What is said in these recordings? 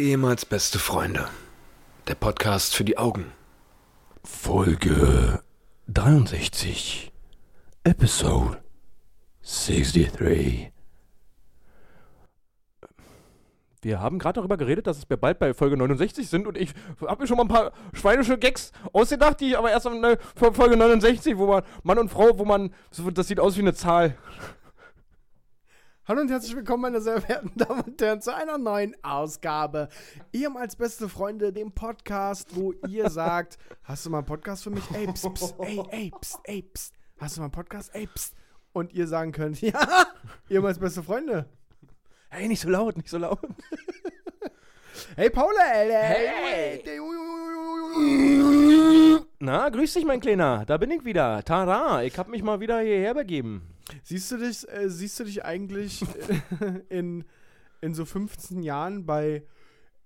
Ehemals beste Freunde. Der Podcast für die Augen. Folge 63. Episode 63. Wir haben gerade darüber geredet, dass wir bald bei Folge 69 sind und ich habe mir schon mal ein paar schweinische Gags ausgedacht, die aber erst am ne, Folge 69, wo man Mann und Frau, wo man das sieht aus wie eine Zahl. Hallo und herzlich willkommen, meine sehr verehrten Damen und Herren, zu einer neuen Ausgabe. Ehemals beste Freunde, dem Podcast, wo ihr sagt, hast du mal einen Podcast für mich? Ey, pst, pst, ey, ey, pst, ey, pst. Hast du mal einen Podcast? Ey, pst. Und ihr sagen könnt, ja, ehemals beste Freunde. Hey, nicht so laut, nicht so laut. Hey, Paula, Alter. Hey. Na, grüß dich, mein Kleiner. Da bin ich wieder. Tada, ich hab mich mal wieder hierher begeben. Siehst du dich, äh, siehst du dich eigentlich äh, in, in so 15 Jahren bei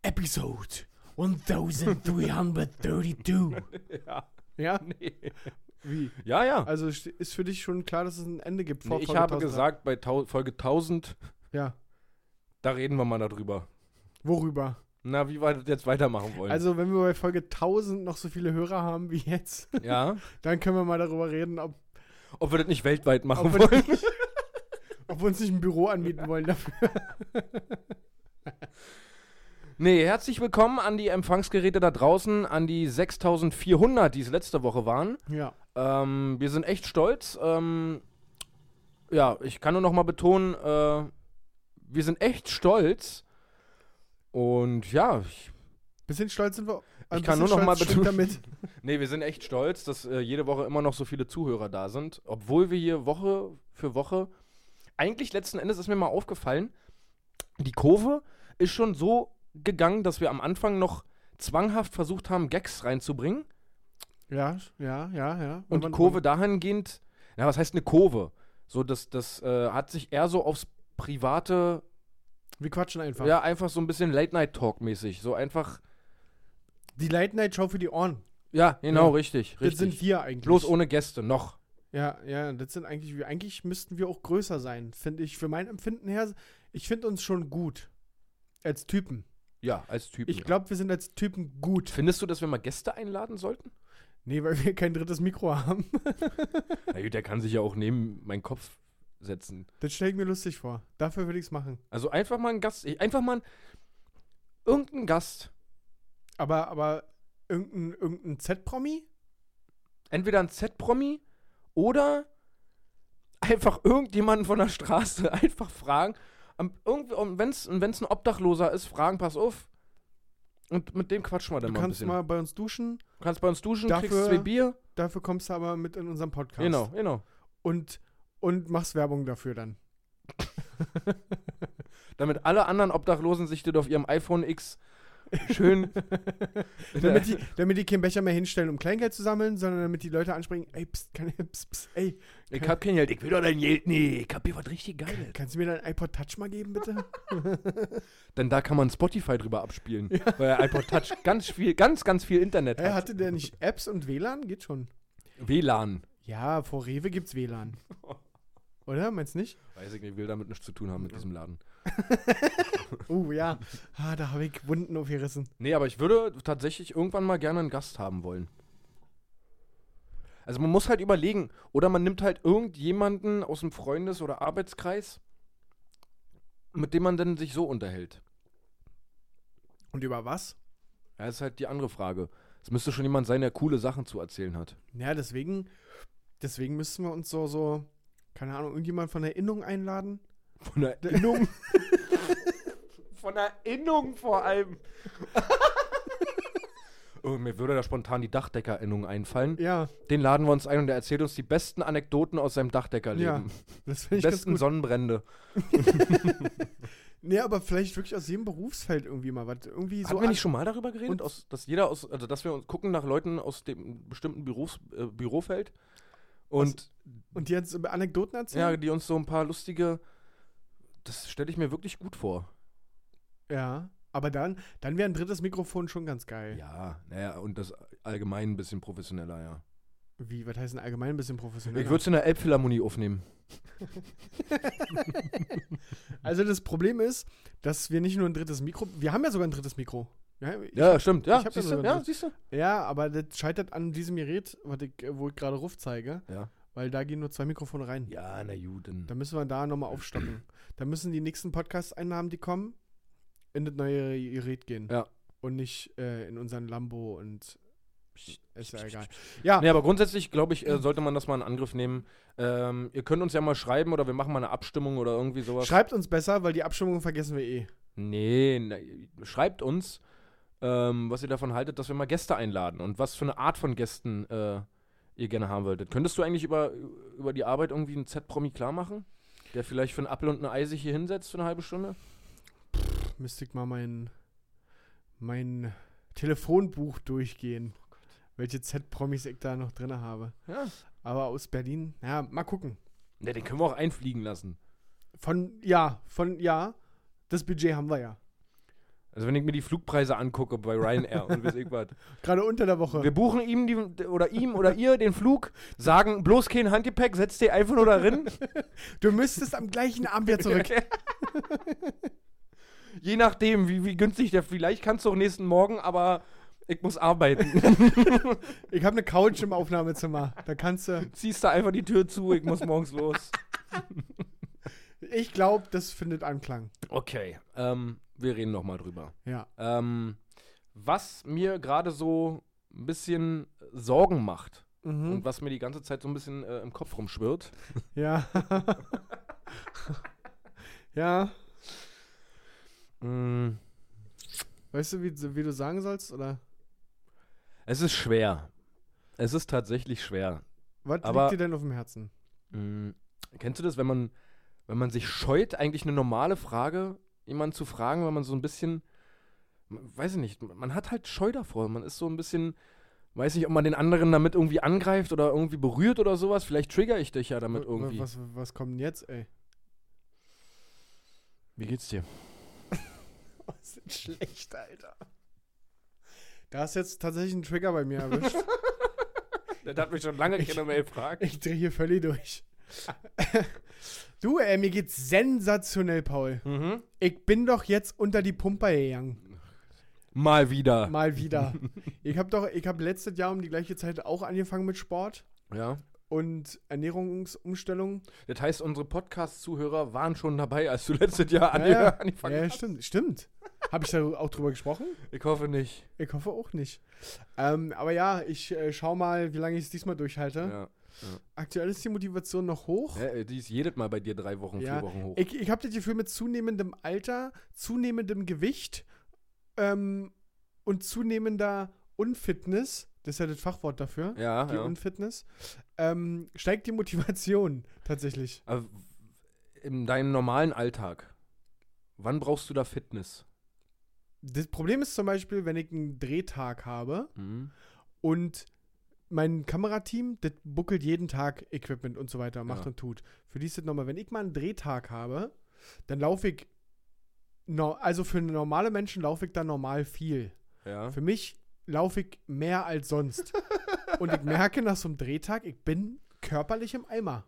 Episode 1332? Ja. Ja? Nee. Wie? Ja, ja. Also st- ist für dich schon klar, dass es ein Ende gibt vor Nee, ich Folge habe 1000? gesagt, bei Folge 1000, Ja. da reden wir mal darüber. Worüber? Na, wie wir das jetzt weitermachen wollen. Also, wenn wir bei Folge 1000 noch so viele Hörer haben wie jetzt, ja. dann können wir mal darüber reden, ob, Ob wir das nicht weltweit machen ob, wollen. nicht, ob wir uns nicht ein Büro anmieten wollen dafür. Nee, herzlich willkommen an die Empfangsgeräte da draußen, an die 6400, die es letzte Woche waren. Ja. Ähm, wir sind echt stolz. Ähm, ja, ich kann nur noch mal betonen, äh, wir sind echt stolz. Und ja, ich, Bisschen stolz sind wir. Ich kann nur noch mal betonen- nee, wir sind echt stolz, dass äh, jede Woche immer noch so viele Zuhörer da sind. Obwohl wir hier Woche für Woche, eigentlich letzten Endes ist mir mal aufgefallen, die Kurve ist schon so gegangen, dass wir am Anfang noch zwanghaft versucht haben, Gags reinzubringen. Ja, ja, ja, ja. Wenn Und die Kurve dahingehend, na, was heißt eine Kurve? So, das, das äh, hat sich eher so aufs private, Wir quatschen einfach. ja, einfach so ein bisschen Late-Night-Talk-mäßig. So einfach, Die Late Night Show für die Ohren. ja, genau, Ja. richtig, Das richtig. sind wir eigentlich. Bloß ohne Gäste, noch. Ja, ja, das sind eigentlich, wir- eigentlich müssten wir auch größer sein, finde ich. Für mein Empfinden her, ich finde uns schon gut. Als Typen. Ja, als Typen. Ich glaube, wir sind als Typen gut. Findest du, dass wir mal Gäste einladen sollten? Nee, weil wir kein drittes Mikro haben. Na gut, der kann sich ja auch neben meinen Kopf setzen. Das stelle ich mir lustig vor. Dafür würde ich es machen. Also einfach mal ein Gast, einfach mal ein, irgendein Gast. Aber, aber irgendein, irgendein Z-Promi? Entweder ein Z-Promi oder einfach irgendjemanden von der Straße einfach fragen. Wenn es ein Obdachloser ist, fragen, pass auf. Und mit dem quatschen wir dann Du mal ein kannst bisschen. mal bei uns duschen. du kannst bei uns duschen, Dafür- kriegst zwei Bier. Dafür kommst du aber mit in unseren Podcast. Genau, genau. Und, und machst Werbung dafür dann. Damit alle anderen Obdachlosen sich das auf ihrem iPhone X schön. Damit die, damit die keinen Becher mehr hinstellen, um Kleingeld zu sammeln, sondern damit die Leute ansprechen, ey, pst, kann, pst, pst, ey, ich hab kein Geld, ich will doch dein Geld. Nee, ich hab hier was richtig Geiles. kannst du mir dein iPod Touch mal geben, bitte? Denn da kann man Spotify drüber abspielen. Weil der iPod Touch ganz viel, ganz, ganz viel Internet hat. hatte der nicht Apps und WLAN? Geht schon. WLAN. Ja, vor Rewe gibt's WLAN. Oder? Meinst nicht? Weiß ich nicht, will damit nichts zu tun haben mit diesem Laden. Oh ja. Ah, da habe ich Wunden aufgerissen. Nee, aber ich würde tatsächlich irgendwann mal gerne einen Gast haben wollen. Also man muss halt überlegen, oder man nimmt halt irgendjemanden aus dem Freundes- oder Arbeitskreis, mit dem man dann sich so unterhält. Und über was? Ja, das ist halt die andere Frage. Es müsste schon jemand sein, der coole Sachen zu erzählen hat. Ja, deswegen, deswegen müssten wir uns so, so, keine Ahnung, irgendjemand von der Innung einladen. Von der Innung. Von der Innung vor allem. oh, mir würde da spontan die Dachdecker-Innung einfallen. Ja, Den laden wir uns ein und der erzählt uns die besten Anekdoten aus seinem Dachdeckerleben. Ja, das finde Die ich ganz besten gut. Sonnenbrände. Nee, aber vielleicht wirklich aus jedem Berufsfeld irgendwie mal was. Irgendwie so. Hatten wir an- nicht schon mal darüber geredet, aus, dass jeder aus, also dass wir uns gucken nach Leuten aus dem bestimmten Berufs, äh, Bürofeld und und die jetzt Anekdoten ja, erzählen? die uns so ein paar lustige, das stelle ich mir wirklich gut vor. Ja. Aber dann, dann wäre ein drittes Mikrofon schon ganz geil. Ja, naja, und das allgemein ein bisschen professioneller, ja. Wie, was heißt denn allgemein ein bisschen professionell? Ich würde es in der Elbphilharmonie aufnehmen. Also das Problem ist, dass wir nicht nur ein drittes Mikro, wir haben ja sogar ein drittes Mikro. Ja, Ja, stimmt. Ja, hab ja siehst du? Ja, siehst du? ja, aber das scheitert an diesem Gerät, ich, wo ich gerade Ruf zeige, Ja. Weil da gehen nur zwei Mikrofone rein. Ja, na gut. dann- Da müssen wir da nochmal aufstocken. da müssen die nächsten Podcast-Einnahmen, die kommen, in das neue Gerät gehen. Ja. Und nicht äh, in unseren Lambo und ist ja egal. Ja, Nee, aber grundsätzlich, glaube ich, äh, sollte man das mal in Angriff nehmen. Ähm, ihr könnt uns ja mal schreiben oder wir machen mal eine Abstimmung oder irgendwie sowas. schreibt uns besser, weil die Abstimmung vergessen wir eh. Nee, ne, schreibt uns, ähm, was ihr davon haltet, dass wir mal Gäste einladen und was für eine Art von Gästen äh, ihr gerne haben wolltet. Könntest du eigentlich über, über die Arbeit irgendwie einen Z-Promi klar machen? Der vielleicht für einen Apfel und ein Ei sich hier hinsetzt für eine halbe Stunde? Müsste ich mal mein, mein Telefonbuch durchgehen. welche Z-Promis ich da noch drin habe. Ja. Aber aus Berlin, ja, mal gucken. Ne, den können wir auch einfliegen lassen. Von, ja, von, ja, das Budget haben wir ja. Also wenn ich mir die Flugpreise angucke bei Ryanair und weiß ich was. Gerade unter der Woche. Wir buchen ihm die, oder ihm oder ihr den Flug, sagen bloß kein Handgepäck, setzt dir einfach nur darin. Du müsstest am gleichen Abend wieder zurück. Je nachdem, wie, wie günstig der, vielleicht kannst du auch nächsten Morgen, aber ich muss arbeiten. Ich habe eine Couch im Aufnahmezimmer. Da kannst du. Ziehst du einfach die Tür zu, ich muss morgens los. Ich glaube, das findet Anklang. Okay, ähm, wir reden nochmal drüber. Ja. Ähm, was mir gerade so ein bisschen Sorgen macht Mhm. und was mir die ganze Zeit so ein bisschen äh, im Kopf rumschwirrt. Ja. ja. Mm, Weißt du, wie, wie du sagen sollst? Oder es ist schwer. Es ist tatsächlich schwer. was Aber- liegt dir denn auf dem Herzen? Mm, kennst du das, wenn man, wenn man sich scheut, eigentlich eine normale Frage jemanden zu fragen, weil man so ein bisschen, weiß ich nicht, man hat halt Scheu davor. Man ist so ein bisschen, weiß nicht, ob man den anderen damit irgendwie angreift oder irgendwie berührt oder sowas. Vielleicht trigger ich dich ja damit irgendwie. Was, was kommt denn jetzt, ey? Wie geht's dir? Was ist schlecht, Alter. Da hast jetzt tatsächlich einen Trigger bei mir erwischt. Der hat mich schon lange Ich- keine Mail gefragt. Ich drehe hier völlig durch. du, ey, mir geht's sensationell, Paul. Mhm. Ich bin doch jetzt unter die Pumper gegangen. Mal wieder. Mal wieder. ich habe doch, ich habe letztes Jahr um die gleiche Zeit auch angefangen mit Sport Ja. und Ernährungsumstellung. Das heißt, unsere Podcast-Zuhörer waren schon dabei, als du letztes Jahr Ja, ja. ange- angefangen Ja, hast. stimmt, stimmt. Habe ich da auch drüber gesprochen? Ich hoffe nicht. Ich hoffe auch nicht. Ähm, aber ja, ich äh, schau mal, wie lange ich es diesmal durchhalte. Ja. Aktuell ist die Motivation noch hoch. Ja, die ist jedes Mal bei dir drei Wochen, Ja, vier Wochen hoch. Ich, ich habe das Gefühl, mit zunehmendem Alter, zunehmendem Gewicht ähm, und zunehmender Unfitness, das ist ja das Fachwort dafür, ja, die ja. Unfitness, ähm, steigt die Motivation tatsächlich. Aber in deinem normalen Alltag, wann brauchst du da Fitness? Das Problem ist zum Beispiel, wenn ich einen Drehtag habe Mhm. und mein Kamerateam, das buckelt jeden Tag Equipment und so weiter, macht Ja. und tut. Für die ist das nochmal, wenn ich mal einen Drehtag habe, dann laufe ich, no, also für normale Menschen laufe ich da normal viel. Ja. Für mich laufe ich mehr als sonst. und ich merke nach so einem Drehtag, ich bin körperlich im Eimer.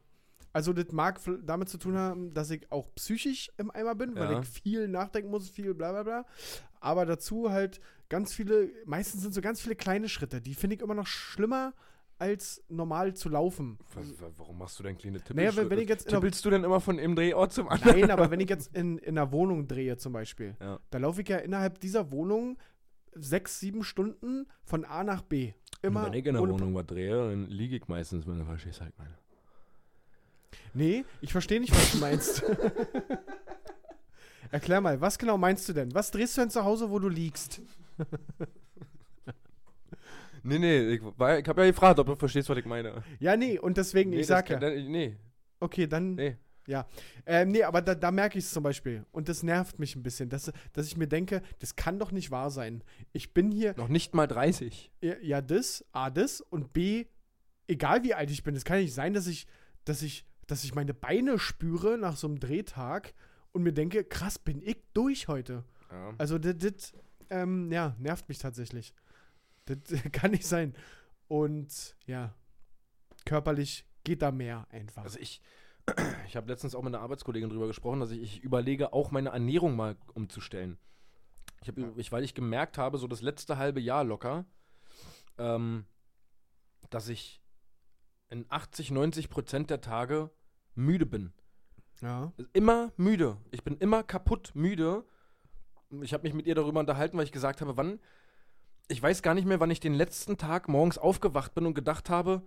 Also das mag damit zu tun haben, dass ich auch psychisch im Eimer bin, weil Ja. ich viel nachdenken muss, viel bla bla bla. Aber dazu halt ganz viele, meistens sind so ganz viele kleine Schritte, die finde ich immer noch schlimmer, als normal zu laufen. Wa- wa- Warum machst du denn kleine Tippel? Naja, wenn- wenn ich jetzt Tippelst du denn immer von im Drehort zum anderen? Nein, aber wenn ich jetzt in, in einer Wohnung drehe zum Beispiel, Ja. da laufe ich ja innerhalb dieser Wohnung sechs, sieben Stunden von A nach B. Immer wenn ich in der Wohnung was drehe, dann liege ich meistens, wenn du verstehst, halt meine. Nee, ich verstehe nicht, was du meinst. Erklär mal, was genau meinst du denn? Was drehst du denn zu Hause, wo du liegst? Nee, nee, ich, war- ich habe ja gefragt, ob du verstehst, was ich meine. Ja, nee, und deswegen, ich sag das ja. kann- Nee, Okay, dann. nee. Ähm, nee, aber da, da merke ich es zum Beispiel. Und das nervt mich ein bisschen, dass, dass ich mir denke, das kann doch nicht wahr sein. Ich bin hier, Noch nicht mal 30. ja, ja, das, A, das und B, egal wie alt ich bin, es kann nicht sein, dass ich, dass ich, dass ich meine Beine spüre nach so einem Drehtag und mir denke, krass, bin ich durch heute. Ja. Also das, ähm, ja, nervt mich tatsächlich. Das kann nicht sein. Und ja, körperlich geht da mehr einfach. Also ich, ich habe letztens auch mit einer Arbeitskollegin drüber gesprochen, dass ich, ich überlege, auch meine Ernährung mal umzustellen. Ich hab, ich, weil ich gemerkt habe, so das letzte halbe Jahr locker, ähm, dass ich in 80, 90 Prozent der Tage müde bin. Ja. Immer müde. Ich bin immer kaputt müde. Ich habe mich mit ihr darüber unterhalten, weil ich gesagt habe, wann. Ich weiß gar nicht mehr, wann ich den letzten Tag morgens aufgewacht bin und gedacht habe,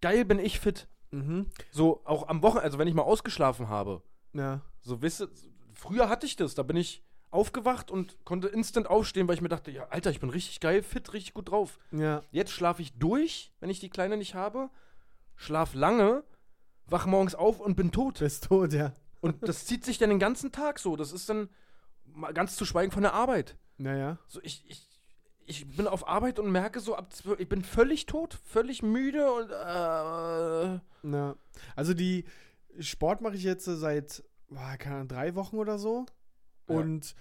geil bin ich fit. Mhm. So auch am Wochenende, also wenn ich mal ausgeschlafen habe. Ja. So wisse, früher hatte ich das, da bin ich aufgewacht und konnte instant aufstehen, weil ich mir dachte, ja, Alter, ich bin richtig geil, fit, richtig gut drauf. Ja. Jetzt schlafe ich durch, wenn ich die Kleine nicht habe, schlaf lange, wach morgens auf und bin tot. Bist tot, ja. Und das zieht sich dann den ganzen Tag so. Das ist dann mal ganz zu schweigen von der Arbeit. Naja. So, ich, ich, ich bin auf Arbeit und merke so, ab ich bin völlig tot, völlig müde und äh, Na. Also die Sport mache ich jetzt seit, keine Ahnung, drei Wochen oder so. Ja. Und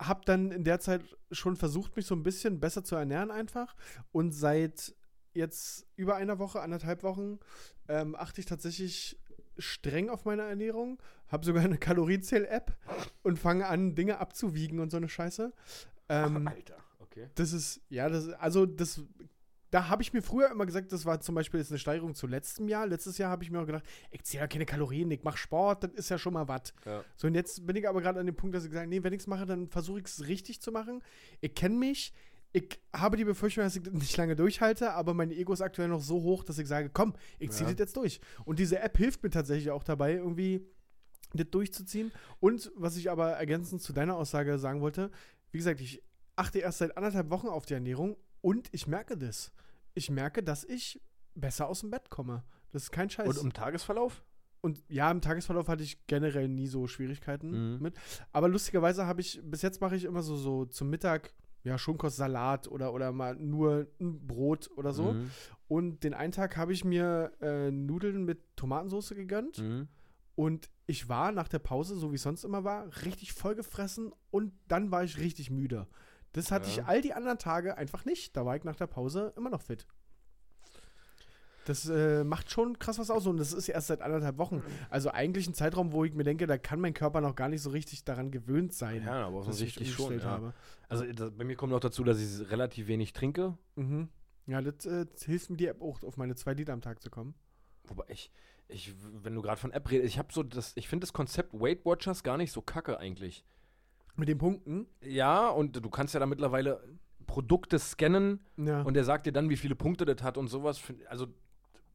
habe dann in der Zeit schon versucht, mich so ein bisschen besser zu ernähren einfach. Und seit jetzt über einer Woche, anderthalb Wochen, ähm, achte ich tatsächlich streng auf meine Ernährung. Habe sogar eine Kalorienzähl-App und fange an, Dinge abzuwiegen und so eine Scheiße. Ähm, Alter, okay. das ist, ja, das, also das, da habe ich mir früher immer gesagt, das war zum Beispiel jetzt eine Steigerung zu letztem Jahr. Letztes Jahr habe ich mir auch gedacht, ich zähle ja keine Kalorien, ich mache Sport, das ist ja schon mal was. Ja. So, und jetzt bin ich aber gerade an dem Punkt, dass ich sage, nee, wenn ich es mache, dann versuche ich es richtig zu machen. Ich kenne mich, ich habe die Befürchtung, dass ich das nicht lange durchhalte, aber mein Ego ist aktuell noch so hoch, dass ich sage, komm, ich ziehe Ja. das jetzt durch. Und diese App hilft mir tatsächlich auch dabei, irgendwie das durchzuziehen. Und was ich aber ergänzend zu deiner Aussage sagen wollte, wie gesagt, ich achte erst seit anderthalb Wochen auf die Ernährung und ich merke das. Ich merke, dass ich besser aus dem Bett komme. Das ist kein Scheiß. Und im Tagesverlauf? Und ja, im Tagesverlauf hatte ich generell nie so Schwierigkeiten Mhm. mit. Aber lustigerweise habe ich, bis jetzt mache ich immer so, so zum Mittag, ja, Schonkost-Salat oder, oder mal nur ein Brot oder so. Mhm. Und den einen Tag habe ich mir äh, Nudeln mit Tomatensauce gegönnt. Mhm. Und ich war nach der Pause, so wie es sonst immer war, richtig vollgefressen und dann war ich richtig müde. Das hatte Ja. ich all die anderen Tage einfach nicht. Da war ich nach der Pause immer noch fit. Das äh, macht schon krass was aus und das ist erst seit anderthalb Wochen. Also eigentlich ein Zeitraum, wo ich mir denke, da kann mein Körper noch gar nicht so richtig daran gewöhnt sein. Ja, aber dass ich offensichtlich schon. Ja. habe. Also das, bei mir kommt noch dazu, dass ich relativ wenig trinke. Mhm. Ja, das, äh, das hilft mir die App auch, auf meine zwei Liter am Tag zu kommen. Wobei ich, ich wenn du gerade von App redest, ich habe so das, ich finde das Konzept Weight Watchers gar nicht so kacke eigentlich. Mit den Punkten. Ja, und du kannst ja da mittlerweile Produkte scannen Ja. und der sagt dir dann, wie viele Punkte das hat und sowas. Also,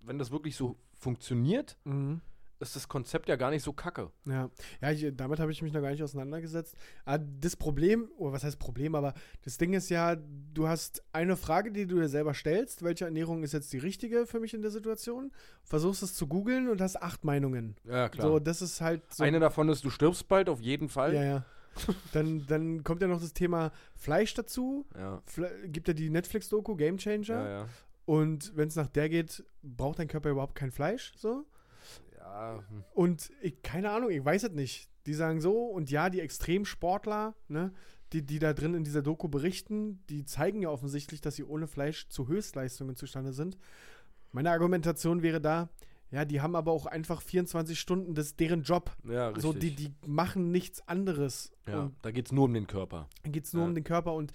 wenn das wirklich so funktioniert, mhm. ist das Konzept ja gar nicht so kacke. Ja, ja ich, damit habe ich mich noch gar nicht auseinandergesetzt. Ah, das Problem, oder was heißt Problem, aber das Ding ist ja, du hast eine Frage, die du dir selber stellst, welche Ernährung ist jetzt die richtige für mich in der Situation, versuchst es zu googeln und hast acht Meinungen. Ja, So, das ist halt so. Eine davon ist, du stirbst bald, auf jeden Fall. ja, ja. dann, dann kommt ja noch das Thema Fleisch dazu. Ja, Fle gibt ja die Netflix-Doku Game Changer. ja. ja. Und wenn es nach der geht, braucht dein Körper überhaupt kein Fleisch. So. ja hm. Und ich, keine Ahnung, ich weiß es nicht. Die sagen so, und ja, die Extremsportler, ne, die, die da drin in dieser Doku berichten, die zeigen ja offensichtlich, dass sie ohne Fleisch zu Höchstleistungen zustande sind. Meine Argumentation wäre da, ja, die haben aber auch einfach 24 Stunden, das ist deren Job. ja richtig. So, die, die machen nichts anderes. ja, Und da geht es nur um den Körper. dann geht es nur Ja. um den Körper und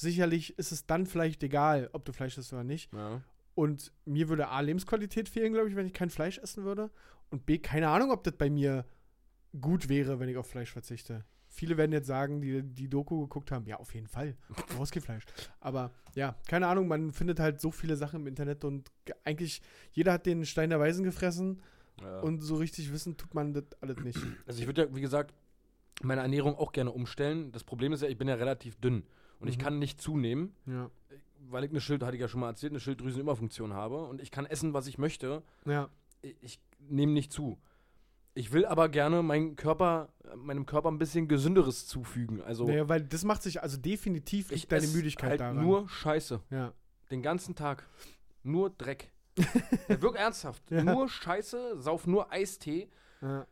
sicherlich ist es dann vielleicht egal, ob du Fleisch isst oder nicht. Ja. Und mir würde A, Lebensqualität fehlen, glaube ich, wenn ich kein Fleisch essen würde. Und B, keine Ahnung, ob das bei mir gut wäre, wenn ich auf Fleisch verzichte. Viele werden jetzt sagen, die die Doku geguckt haben, ja, auf jeden Fall, du brauchst kein Fleisch. Aber ja, keine Ahnung, man findet halt so viele Sachen im Internet und ge- eigentlich jeder hat den Stein der Weisen gefressen Ja. und so richtig wissen tut man das alles nicht. Also ich würde ja, wie gesagt, meine Ernährung auch gerne umstellen. Das Problem ist ja, ich bin ja relativ dünn und ich Mhm. kann nicht zunehmen, Ja. weil ich eine Schild, hatte ich ja schon mal erzählt, eine Schilddrüsenüberfunktion habe und ich kann essen, was ich möchte. Ja. Ich, ich nehme nicht zu. Ich will aber gerne meinem Körper, meinem Körper ein bisschen Gesünderes zufügen. Also Naja, weil das macht sich, also definitiv ich deine Müdigkeit halt daran. nur Scheiße. ja. Den ganzen Tag. Nur Dreck. ja, wirklich ernsthaft. Ja. Nur Scheiße, sauf nur Eistee ja.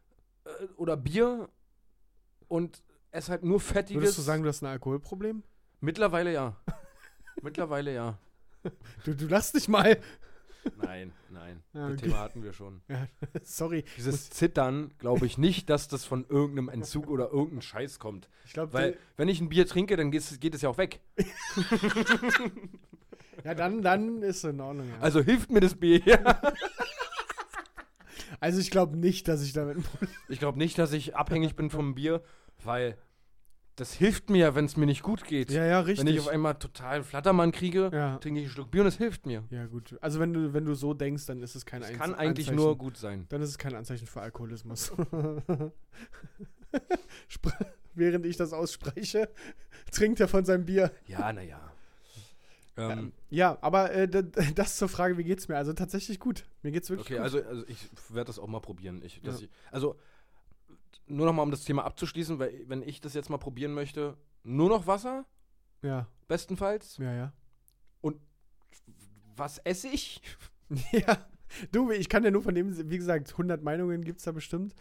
äh, oder Bier und ess halt nur fettiges. Würdest du sagen, du hast ein Alkoholproblem? Mittlerweile ja. Mittlerweile ja. Du, du lass dich mal. Nein, nein. Ja, das okay. Thema hatten wir schon. Ja, sorry. Dieses Zittern, glaube ich nicht, dass das von irgendeinem Entzug oder irgendeinem Scheiß kommt. Ich glaube, Weil, wenn ich ein Bier trinke, dann geht es, geht es ja auch weg. ja, dann, dann ist es in Ordnung. Ja. Also hilft mir das Bier hier. Also ich glaube nicht, dass ich damit Ich glaube nicht, dass ich abhängig bin vom Bier, weil das hilft mir, wenn es mir nicht gut geht. Ja, ja, richtig. Wenn ich auf einmal total Flattermann kriege, ja. trinke ich einen Schluck Bier und es hilft mir. ja, gut. Also wenn du, wenn du so denkst, dann ist es kein Einze- kann eigentlich Anzeichen. nur gut sein. Dann ist es kein Anzeichen für Alkoholismus. Während ich das ausspreche, trinkt er von seinem Bier. Ja, naja. Ähm, Ja, aber äh, das zur Frage, wie geht's mir? Also tatsächlich gut. Mir geht's wirklich okay, gut. also, also ich werde das auch mal probieren. Ich, Ja. ich, also nur noch mal, um das Thema abzuschließen, weil wenn ich das jetzt mal probieren möchte, nur noch Wasser, ja, bestenfalls. ja, ja. Was esse ich? ja. Du, ich kann ja nur von dem, wie gesagt, 100 Meinungen gibt's da bestimmt.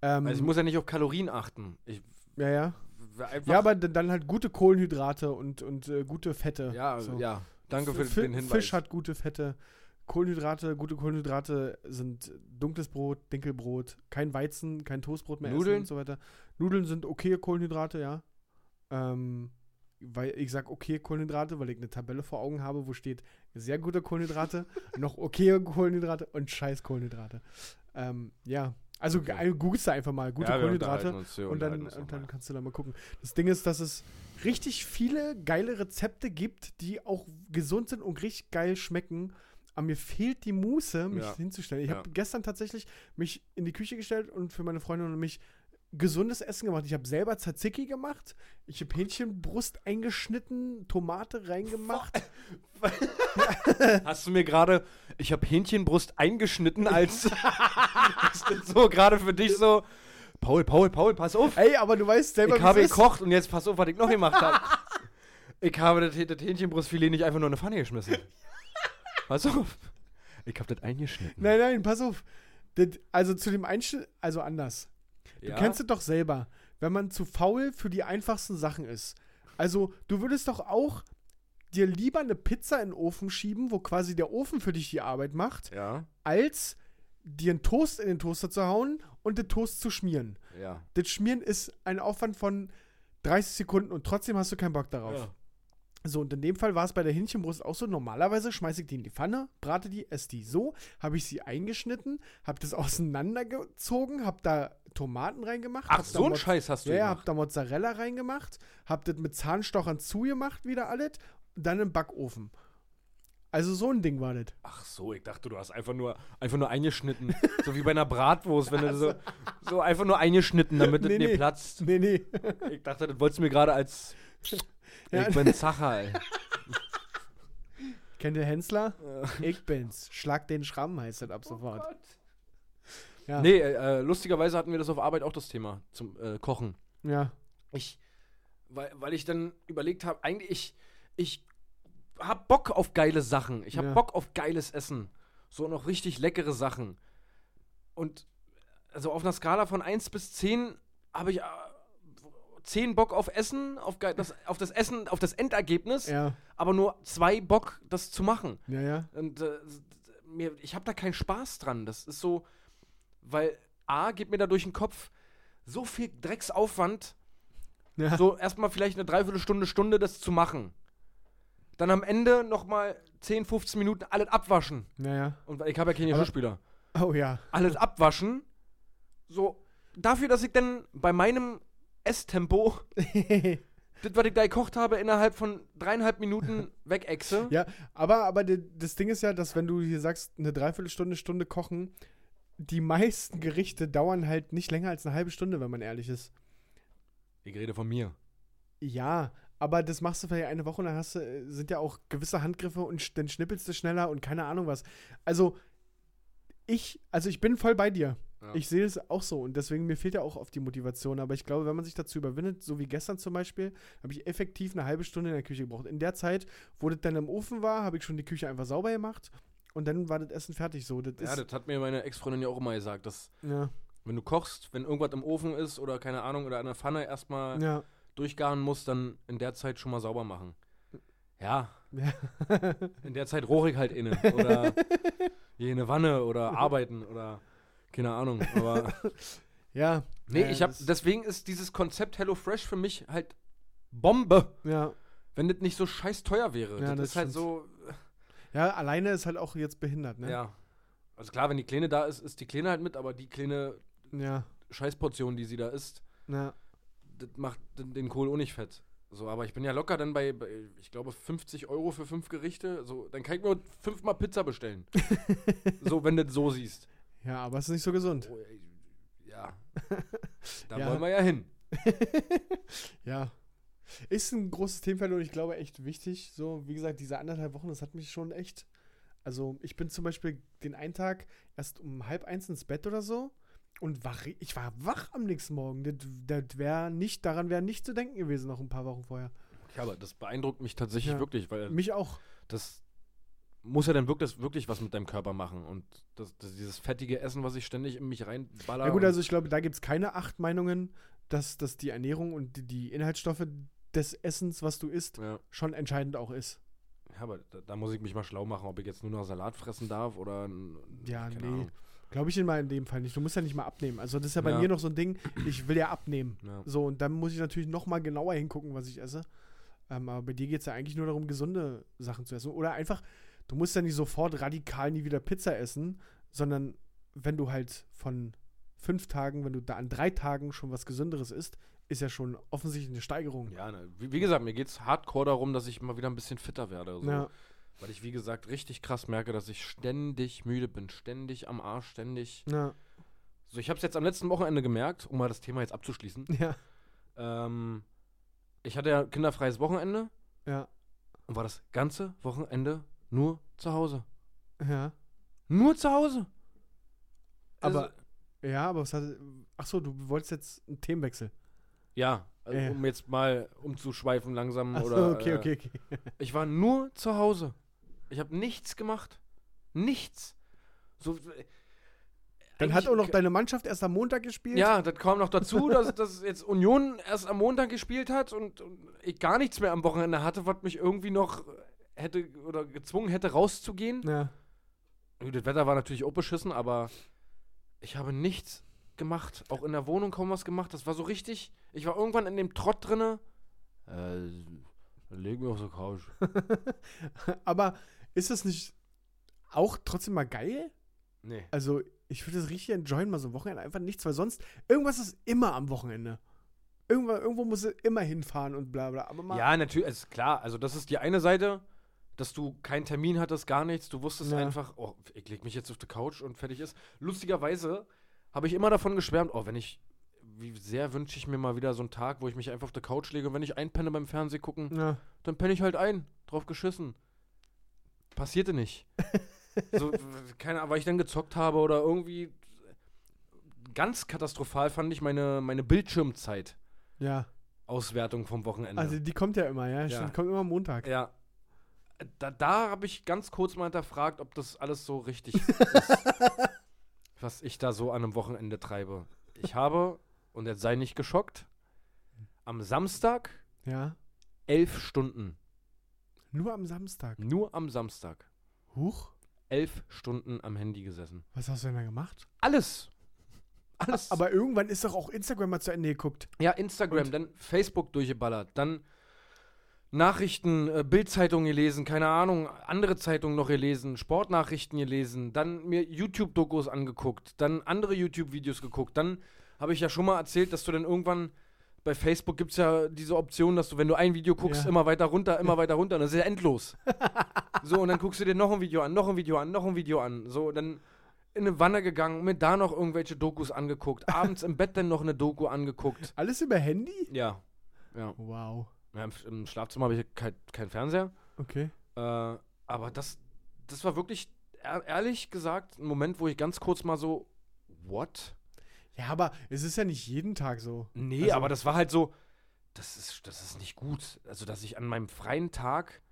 Ähm, Also ich muss ja nicht auf Kalorien achten. Ich ja, ja. Ja, aber dann halt gute Kohlenhydrate und, und äh, gute Fette. ja, So. ja. Danke für F- den Hinweis. Fisch hat gute Fette. Kohlenhydrate, gute Kohlenhydrate sind dunkles Brot, Dinkelbrot, kein Weizen, kein Toastbrot mehr essen Nudeln? und so weiter. Nudeln sind okay Kohlenhydrate, ja. Ähm, weil ich sag okay Kohlenhydrate, weil ich eine Tabelle vor Augen habe, wo steht sehr gute Kohlenhydrate, noch okay Kohlenhydrate und scheiß Kohlenhydrate. Ähm, ja, also Okay. googelst du einfach mal gute ja, Kohlenhydrate und dann, und dann kannst du da mal gucken. Das Ding ist, dass es richtig viele geile Rezepte gibt, die auch gesund sind und richtig geil schmecken. Aber mir fehlt die Muße, mich Ja. hinzustellen. Ich Ja. habe gestern tatsächlich mich in die Küche gestellt und für meine Freundin und mich gesundes Essen gemacht. Ich habe selber Tzatziki gemacht. Ich habe Hähnchenbrust eingeschnitten, Tomate reingemacht. Hast du mir gerade, ich habe Hähnchenbrust eingeschnitten als so gerade für dich so, Paul, Paul, Paul, pass auf. Ey, aber du weißt selber, Ich habe gekocht und jetzt pass auf, was ich noch gemacht habe. Ich habe das, das Hähnchenbrustfilet nicht einfach nur in eine Pfanne geschmissen. Pass auf. Ich habe das eingeschnitten. Nein, nein, pass auf. Das, also zu dem Einschnitt, also anders. Du Ja? kennst es doch selber, wenn man zu faul für die einfachsten Sachen ist. Also, du würdest doch auch dir lieber eine Pizza in den Ofen schieben, wo quasi der Ofen für dich die Arbeit macht, Ja, als dir einen Toast in den Toaster zu hauen und den Toast zu schmieren. ja. Das Schmieren ist ein Aufwand von 30 Sekunden und trotzdem hast du keinen Bock darauf. ja. So, und in dem Fall war es bei der Hähnchenbrust auch so. Normalerweise schmeiße ich die in die Pfanne, brate die, esse die so, habe ich sie eingeschnitten, habe das auseinandergezogen, habe da Tomaten reingemacht. Ach, so ein Moz- Scheiß hast du Ja, ja, gemacht. hab da Mozzarella reingemacht, hab das mit Zahnstochern zugemacht, wieder alles, dann im Backofen. Also so ein Ding war das. Ach so, ich dachte, du hast einfach nur, einfach nur eingeschnitten. so wie bei einer Bratwurst, wenn du so, so einfach nur eingeschnitten, damit es Nee, mir nee. platzt. Nee, nee. Ich dachte, das wolltest du mir gerade als. Ja. Ich bin Zacher, ey. Kennt ihr Hensler? Ich bin's. Schlag den Schramm heißt das ab sofort. Ja. Nee, äh, lustigerweise hatten wir das auf Arbeit auch das Thema zum äh, Kochen. Ja. Ich, weil, weil ich dann überlegt habe, eigentlich, ich, ich hab Bock auf geile Sachen. Ich hab Ja. Bock auf geiles Essen. So noch richtig leckere Sachen. Und also auf einer Skala von 1 bis 10 habe ich 10 Bock auf Essen, auf, das, auf das Essen, auf das Endergebnis, Ja. aber nur 2 Bock, das zu machen. Ja, ja. Und äh, mir, ich habe da keinen Spaß dran. Das ist so, weil A geht mir da durch den Kopf so viel Drecksaufwand, Ja. so erstmal vielleicht eine Dreiviertelstunde, Stunde das zu machen. Dann am Ende nochmal 10, 15 Minuten alles abwaschen. Ja, ja. Und ich habe ja keine Geschirrspüler. Oh ja. Alles abwaschen. So, dafür, dass ich dann bei meinem Esstempo das, was ich da gekocht habe, innerhalb von dreieinhalb Minuten wegechse. Ja, aber, aber das Ding ist ja, dass wenn du hier sagst, eine Dreiviertelstunde, Stunde kochen, die meisten Gerichte dauern halt nicht länger als eine halbe Stunde, wenn man ehrlich ist. Ich rede von mir. Ja, aber das machst du vielleicht eine Woche und dann hast du, sind ja auch gewisse Handgriffe und dann schnippelst du schneller und keine Ahnung was. Also, ich, also ich bin voll bei dir. Ja. Ich sehe es auch so und deswegen mir fehlt ja auch oft die Motivation. Aber ich glaube, wenn man sich dazu überwindet, so wie gestern zum Beispiel, habe ich effektiv eine halbe Stunde in der Küche gebraucht. In der Zeit, wo das dann im Ofen war, habe ich schon die Küche einfach sauber gemacht und dann war das Essen fertig. So, das Ja, das hat mir meine Ex-Freundin ja auch immer gesagt, dass ja, wenn du kochst, wenn irgendwas im Ofen ist oder keine Ahnung oder in der Pfanne erstmal ja, durchgaren musst, dann in der Zeit schon mal sauber machen. Ja, In der Zeit ich halt inne. Oder gehe in eine Wanne oder arbeiten oder keine Ahnung. Aber Ja. nee, äh, ich hab, deswegen ist dieses Konzept Hello Fresh für mich halt Bombe. Ja. Wenn das nicht so scheiß teuer wäre. Ja, das, das ist halt so, Ja, alleine ist halt auch jetzt behindert, ne? ja. Also klar, wenn die Kleine da ist, ist die Kleine halt mit, aber die kleine Ja. Scheißportion, die sie da isst, Ja. das macht den den Kohl auch nicht fett. So, aber ich bin ja locker dann bei, bei, ich glaube, 50 Euro für fünf Gerichte. So, dann kann ich mir fünfmal Pizza bestellen. so, wenn du das so siehst. Ja, aber es ist nicht so gesund. Oh, ja. Da Ja. wollen wir ja hin. Ja. Ist ein großes Themenfeld und ich glaube echt wichtig. So, wie gesagt, diese anderthalb Wochen, das hat mich schon echt. Also, ich bin zum Beispiel den einen Tag erst um halb eins ins Bett oder so und war, ich war wach am nächsten Morgen. Das, das wäre nicht, daran wäre nicht zu denken gewesen, noch ein paar Wochen vorher. Ja, aber das beeindruckt mich tatsächlich Ja. wirklich, weil Mich auch. das muss ja dann wirklich, wirklich was mit deinem Körper machen. Und das, das, dieses fettige Essen, was ich ständig in mich reinballer. Ja, gut, also ich glaube, da gibt es keine acht Meinungen, dass, dass die Ernährung und die, die Inhaltsstoffe des Essens, was du isst, ja. schon entscheidend auch ist. ja, aber da, da muss ich mich mal schlau machen, ob ich jetzt nur noch Salat fressen darf oder. Ja, nee. Glaube ich in, in dem Fall nicht. Du musst ja nicht mal abnehmen. Also das ist ja bei Ja. mir noch so ein Ding, ich will ja abnehmen. Ja. So, und dann muss ich natürlich noch mal genauer hingucken, was ich esse. Ähm, aber bei dir geht es ja eigentlich nur darum, gesunde Sachen zu essen. Oder einfach, du musst ja nicht sofort radikal nie wieder Pizza essen, sondern wenn du halt von fünf Tagen, wenn du da an drei Tagen schon was Gesünderes isst, ist ja schon offensichtlich eine Steigerung. Ja, ne, wie, wie gesagt, mir geht es hardcore darum, dass ich mal wieder ein bisschen fitter werde. So. Ja. Weil ich, wie gesagt, richtig krass merke, dass ich ständig müde bin, ständig am Arsch, ständig. Ja. So, ich habe es jetzt am letzten Wochenende gemerkt, um mal das Thema jetzt abzuschließen. Ja. Ähm, ich hatte ja kinderfreies Wochenende Ja. und war das ganze Wochenende nur zu Hause. Ja. Nur zu Hause. Aber, Also, ja, aber was hat. Ach so, du wolltest jetzt einen Themenwechsel. ja, also, Ja. um jetzt mal umzuschweifen langsam Ach so, oder. okay, äh, okay, okay. Ich war nur zu Hause. Ich habe nichts gemacht. Nichts. So, Dann hat auch noch deine Mannschaft erst am Montag gespielt. Ja, das kam noch dazu, dass, dass jetzt Union erst am Montag gespielt hat und, und ich gar nichts mehr am Wochenende hatte, was mich irgendwie noch hätte oder gezwungen hätte, rauszugehen. Ja. Das Wetter war natürlich auch beschissen, aber ich habe nichts gemacht. Auch in der Wohnung kaum was gemacht. Das war so richtig. Ich war irgendwann in dem Trott drinne. Äh, leg mir auf so Couch. Aber ist das nicht auch trotzdem mal geil? Nee. Also, ich würde das richtig enjoyen, mal so ein Wochenende einfach nichts, weil sonst irgendwas ist immer am Wochenende. Irgendwo, irgendwo muss er immer hinfahren und bla bla. Aber mal, Ja, natürlich, ist klar. Also, das ist die eine Seite, dass du keinen Termin hattest, gar nichts. Du wusstest Ja. einfach, oh, ich leg mich jetzt auf die Couch und fertig ist. Lustigerweise habe ich immer davon geschwärmt, oh, wenn ich, wie sehr wünsche ich mir mal wieder so einen Tag, wo ich mich einfach auf die Couch lege und wenn ich einpenne beim Fernseh gucken, ja. dann penne ich halt ein. Drauf geschissen. Passierte nicht. so, keine Ahnung, weil ich dann gezockt habe oder irgendwie. Ganz katastrophal fand ich meine, meine Bildschirmzeit. ja. Auswertung vom Wochenende. Also, die kommt ja immer, ja. Stimmt, kommt immer am Montag. Ja. Da, da habe ich ganz kurz mal hinterfragt, ob das alles so richtig ist, was ich da so an einem Wochenende treibe. Ich habe, und jetzt sei nicht geschockt, am Samstag Ja. elf Stunden. Nur am Samstag. Nur am Samstag. Huch. Elf Stunden am Handy gesessen. Was hast du denn da gemacht? Alles. Alles. Aber irgendwann ist doch auch Instagram mal zu Ende geguckt. Ja, Instagram, Und? dann Facebook durchgeballert, dann Nachrichten, äh, Bildzeitung gelesen, keine Ahnung, andere Zeitungen noch gelesen, Sportnachrichten gelesen, dann mir YouTube-Dokus angeguckt, dann andere YouTube-Videos geguckt, dann habe ich ja schon mal erzählt, dass du dann irgendwann bei Facebook gibt es ja diese Option, dass du, wenn du ein Video guckst, Ja. immer weiter runter, immer weiter runter. Und das ist ja endlos. so, und dann guckst du dir noch ein Video an, noch ein Video an, noch ein Video an. So, dann in eine Wanne gegangen, mir da noch irgendwelche Dokus angeguckt, abends im Bett dann noch eine Doku angeguckt. Alles über Handy? Ja. Ja. Wow. Ja im, Im Schlafzimmer habe ich kein, kein Fernseher. Okay. Äh, aber das, das war wirklich, ehr- ehrlich gesagt, ein Moment, wo ich ganz kurz mal so, what? Ja, aber es ist ja nicht jeden Tag so. Nee, Also- aber das war halt so, das ist, das ist nicht gut. Also, dass ich an meinem freien Tag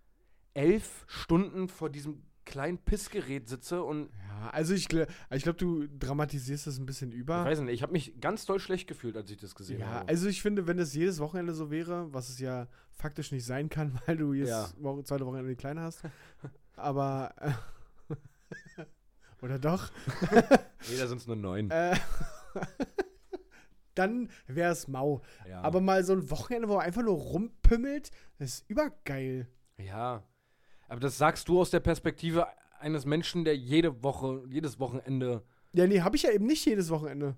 elf Stunden vor diesem kleinen Pissgerät sitze und Ja, also ich, ich glaube, du dramatisierst das ein bisschen ich über. weiß nicht, ich habe mich ganz doll schlecht gefühlt, als ich das gesehen Ja, habe. also ich finde, wenn das jedes Wochenende so wäre, was es ja faktisch nicht sein kann, weil du jedes Ja. Woche, zweite Wochenende die Kleine hast. Aber. Äh, oder doch? nee, da sind es nur neun. Äh, dann wäre es mau. ja. Aber mal so ein Wochenende, wo er einfach nur rumpümmelt, das ist übergeil. ja. Aber das sagst du aus der Perspektive eines Menschen, der jede Woche, jedes Wochenende. Ja, nee, habe ich ja eben nicht jedes Wochenende.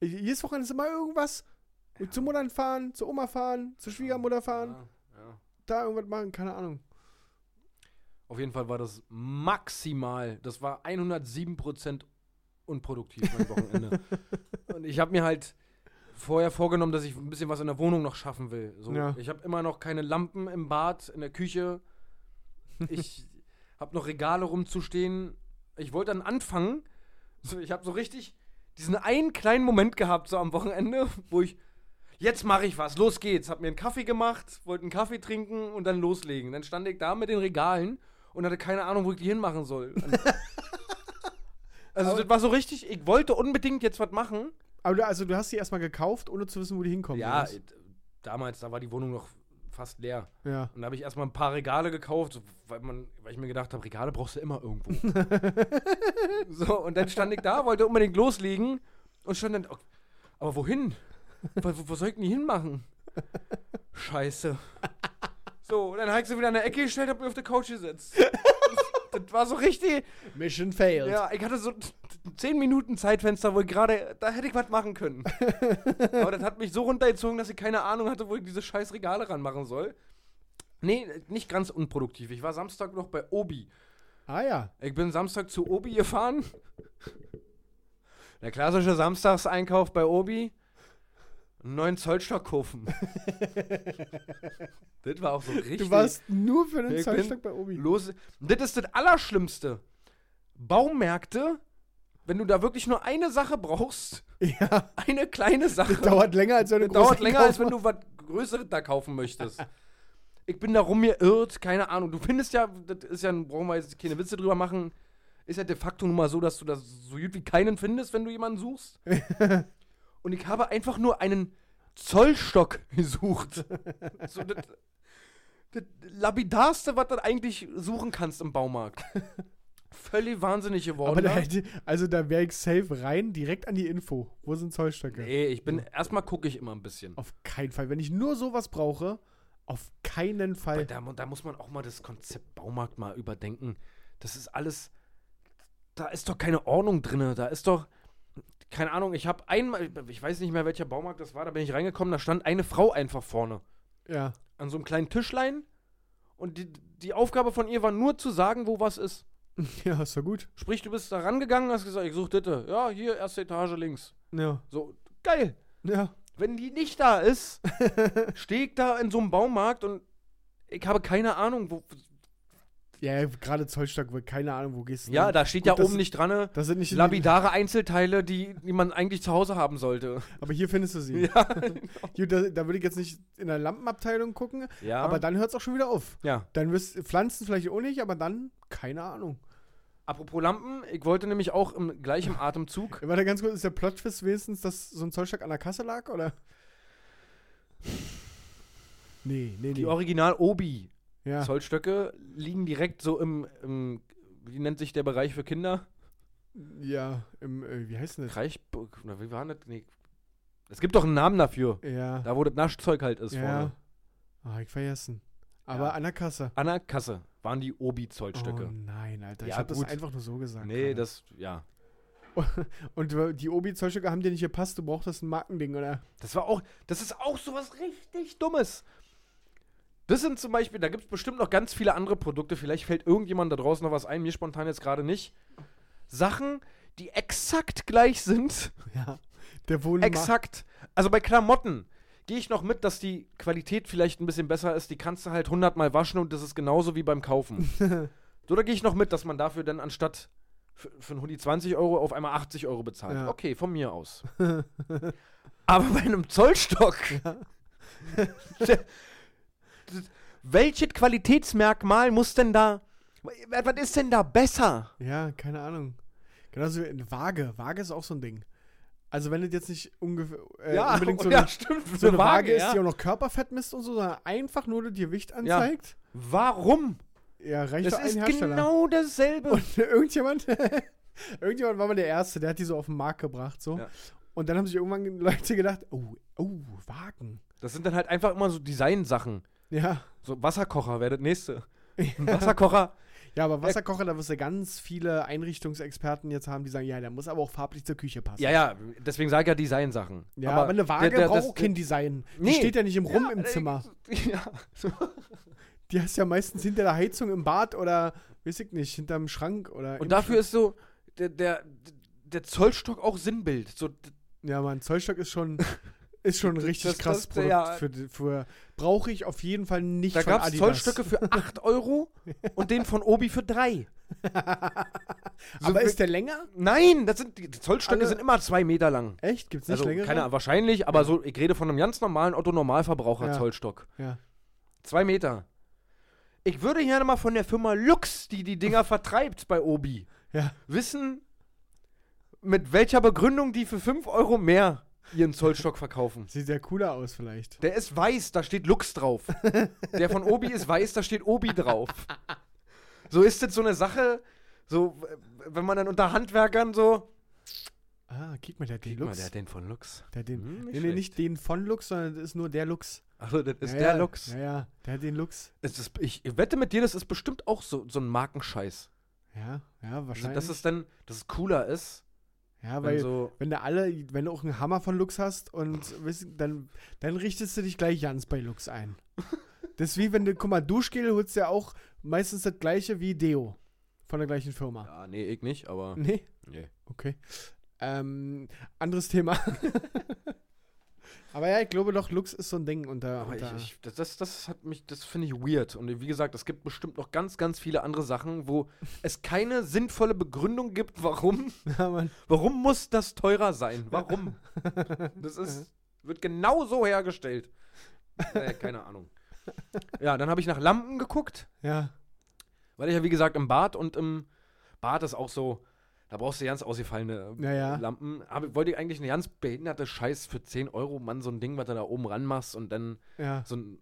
Jedes Wochenende ist immer irgendwas. Zur Mutter fahren, zur Oma fahren, zur Schwiegermutter fahren, Ja, ja. da irgendwas machen, keine Ahnung. Auf jeden Fall war das maximal, das war 107% unproduktiv mein Wochenende. Und ich habe mir halt vorher vorgenommen, dass ich ein bisschen was in der Wohnung noch schaffen will. So, Ja. Ich habe immer noch keine Lampen im Bad, in der Küche. Ich habe noch Regale rumzustehen. Ich wollte dann anfangen. So, ich habe so richtig diesen einen kleinen Moment gehabt, so am Wochenende, wo ich, jetzt mache ich was, los geht's. Hab mir einen Kaffee gemacht, wollte einen Kaffee trinken und dann loslegen. Dann stand ich da mit den Regalen und hatte keine Ahnung, wo ich die hinmachen soll. also, das war so richtig, ich wollte unbedingt jetzt was machen. Aber du, also du hast die erstmal gekauft, ohne zu wissen, wo die hinkommen. Ja, äh, damals, da war die Wohnung noch fast leer. ja. Und da habe ich erstmal ein paar Regale gekauft, weil, man, weil ich mir gedacht habe, Regale brauchst du immer irgendwo. so, und dann stand ich da, wollte unbedingt loslegen und stand dann, okay, aber wohin? wo, wo, soll ich denn die hinmachen? Scheiße. So, und dann habe ich sie wieder in der Ecke gestellt, hab mich auf der Couch gesetzt. das war so richtig, Mission failed. ja, ich hatte so 10 Minuten Zeitfenster, wo ich gerade, da hätte ich was machen können. Aber das hat mich so runtergezogen, dass ich keine Ahnung hatte, wo ich diese scheiß Regale ranmachen soll. Nee, nicht ganz unproduktiv. Ich war Samstag noch bei Obi. Ah ja. Ich bin Samstag zu Obi gefahren. Der klassische Samstagseinkauf bei Obi. Einen neuen Zollstock kaufen. das war auch so richtig. Du warst nur für den Ich Zollstock bei Obi. Los. Das ist das Allerschlimmste. Baumärkte, wenn du da wirklich nur eine Sache brauchst, Ja. eine kleine Sache, Dauert länger, als wenn du das dauert länger, als wenn du was Größeres da kaufen möchtest. Ich bin da rumgeirrt, keine Ahnung. Du findest ja, das ist ja, brauchen wir jetzt keine Witze drüber machen, ist ja de facto nun mal so, dass du das so gut wie keinen findest, wenn du jemanden suchst. Und ich habe einfach nur einen Zollstock gesucht. so das, das Lapidarste, was du eigentlich suchen kannst im Baumarkt. Völlig wahnsinnig geworden. Da hätte, also da wäre ich safe rein, direkt an die Info. Wo sind Zollstöcke? Nee, ich bin, erstmal gucke ich immer ein bisschen. Auf keinen Fall. Wenn ich nur sowas brauche, auf keinen Fall. da, da muss man auch mal das Konzept Baumarkt mal überdenken. Das ist alles, da ist doch keine Ordnung drin. Da ist doch, keine Ahnung, ich habe einmal, ich weiß nicht mehr, welcher Baumarkt das war, da bin ich reingekommen, da stand eine Frau einfach vorne. Ja. An so einem kleinen Tischlein. Und die, die Aufgabe von ihr war nur zu sagen, wo was ist. Ja, ist doch gut. Sprich, du bist da rangegangen, hast gesagt, ich suche Ditte. Ja, hier, erste Etage links. Ja. So, geil. Ja. Wenn die nicht da ist, stehe ich da in so einem Baumarkt und ich habe keine Ahnung, wo. Ja, gerade Zollstock, keine Ahnung, wo gehst du Ja, da steht Gut, ja oben nicht dran, ne? Das sind nicht labidare Einzelteile, die, die man eigentlich zu Hause haben sollte. Aber hier findest du sie. Ja, Gut, da, da würde ich jetzt nicht in der Lampenabteilung gucken, ja. aber dann hört es auch schon wieder auf. ja. Dann wirst Pflanzen vielleicht auch nicht, aber dann, keine Ahnung. Apropos Lampen, ich wollte nämlich auch im gleichen Atemzug. Warte ganz kurz, ist der Plot-Twist wenigstens, dass so ein Zollstock an der Kasse lag, oder? Nee, nee, Die nee. Original Obi Ja. Zollstöcke liegen direkt so im, im, wie nennt sich der Bereich für Kinder? Ja, im, äh, wie heißt denn das? Reichburg, oder wie war das? Nee. Es gibt doch einen Namen dafür. Ja. Da, wo das Naschzeug halt ist ja. vorne. Ah, ich vergessen. Aber Ja. an der Kasse. An der Kasse waren die Obi-Zollstöcke. Oh nein, Alter. ich Ja, habe das gut. einfach nur so gesagt. nee, gerade. das, ja. Und die Obi-Zollstöcke haben dir nicht gepasst, du brauchtest ein Markending, oder? Das war auch, das ist auch sowas richtig Dummes. Das sind zum Beispiel, da gibt es bestimmt noch ganz viele andere Produkte. Vielleicht fällt irgendjemand da draußen noch was ein, mir spontan jetzt gerade nicht. Sachen, die exakt gleich sind. Ja. Der wohl Exakt. Also bei Klamotten gehe ich noch mit, dass die Qualität vielleicht ein bisschen besser ist. Die kannst du halt hundertmal waschen und das ist genauso wie beim Kaufen. so, da gehe ich noch mit, dass man dafür dann anstatt für, für einen Hoodie 20 Euro auf einmal 80 Euro bezahlt. Ja. Okay, von mir aus. Aber bei einem Zollstock. Das- welches Qualitätsmerkmal muss denn da Was ist denn da besser? Ja, keine Ahnung. Genauso wie eine Waage. Waage ist auch so ein Ding. Also wenn das jetzt nicht ungefähr äh, unbedingt so ja, eine, stimmt. so eine Waage, ist, ja. die auch noch Körperfett misst und so, sondern einfach nur das Gewicht anzeigt, Warum? ja, reicht Das doch ist Hersteller. genau dasselbe. Und irgendjemand, irgendjemand war mal der Erste, der hat die so auf den Markt gebracht, so. Ja. Und dann haben sich irgendwann Leute gedacht, oh, oh, Wagen. Das sind dann halt einfach immer so Designsachen. Ja. So Wasserkocher wäre das nächste. Ein Wasserkocher. Ja, aber Wasserkocher, da wirst du ganz viele Einrichtungsexperten jetzt haben, die sagen, ja, der muss aber auch farblich zur Küche passen. Ja, ja, deswegen sage ich ja Designsachen. Ja, aber, eine Waage der- der- braucht auch kein Design. Die Nee. steht ja nicht im Rum Ja, im Zimmer. Ja. Die hast ja meistens hinter der Heizung im Bad oder, weiß ich nicht, hinterm Schrank oder. Und dafür ist so der, der, der Zollstock auch Sinnbild. So, Ja, mein Zollstock ist schon, ist schon ein Das- richtig das- krasses das- Produkt. ja. für, für, Brauche ich auf jeden Fall nicht da von gab es Adidas. Zollstöcke für 8 Euro und den von Obi für 3. Aber ist der länger? Nein, das sind, die Zollstöcke Alle- sind immer 2 Meter lang. Echt? Gibt's nicht Also, längere? keine wahrscheinlich, aber so, ich rede von einem ganz normalen Otto-Normalverbraucher Ja. Zollstock. Ja. Zwei Meter. Ich würde gerne mal von der Firma Lux, die die Dinger vertreibt bei Obi, Ja. wissen, mit welcher Begründung die für 5 Euro mehr ihren Zollstock verkaufen. Sieht sehr cooler aus vielleicht. Der ist weiß, da steht Lux drauf. Der von Obi ist weiß, da steht Obi drauf. So ist das so eine Sache, so, wenn man dann unter Handwerkern so. Ah, guck mal, der hat den Guck mal, Lux. der hat den von Lux. der hat den, Hm, nicht nee, nee, nicht den von Lux, sondern das ist nur der Lux. Achso, das ist ja, der ja, Lux. Ja, ja, der hat den Lux. Ist, ich wette mit dir, das ist bestimmt auch so, so ein Markenscheiß. Ja, ja, Also, wahrscheinlich. dass es dann, dass es cooler ist, ja, wenn weil so. wenn du alle, wenn du auch einen Hammer von Lux hast und dann, dann richtest du dich gleich ganz bei Lux ein. das ist wie wenn du, guck mal, Duschgel holst ja auch meistens das gleiche wie Deo. Von der gleichen Firma. Ja, nee, ich nicht, aber. Nee? Nee. Okay. Ähm, anderes Thema. Aber ja, ich glaube doch, Lux ist so ein Ding unter. Aber unter ich, ich, das, das, das hat mich, das finde ich weird. Und wie gesagt, es gibt bestimmt noch ganz, ganz viele andere Sachen, wo es keine sinnvolle Begründung gibt, warum. ja. Warum muss das teurer sein? Warum? Das ist, wird genau so hergestellt. Äh, keine Ahnung. Ja, dann habe ich nach Lampen geguckt, ja. weil ich ja wie gesagt im Bad und im Bad ist auch so, da brauchst du ganz ausgefallene Ja, ja. Lampen. Aber wollte ich eigentlich eine ganz behinderte Scheiß für 10 Euro, Mann, so ein Ding, was du da oben ranmachst und dann Ja. so ein,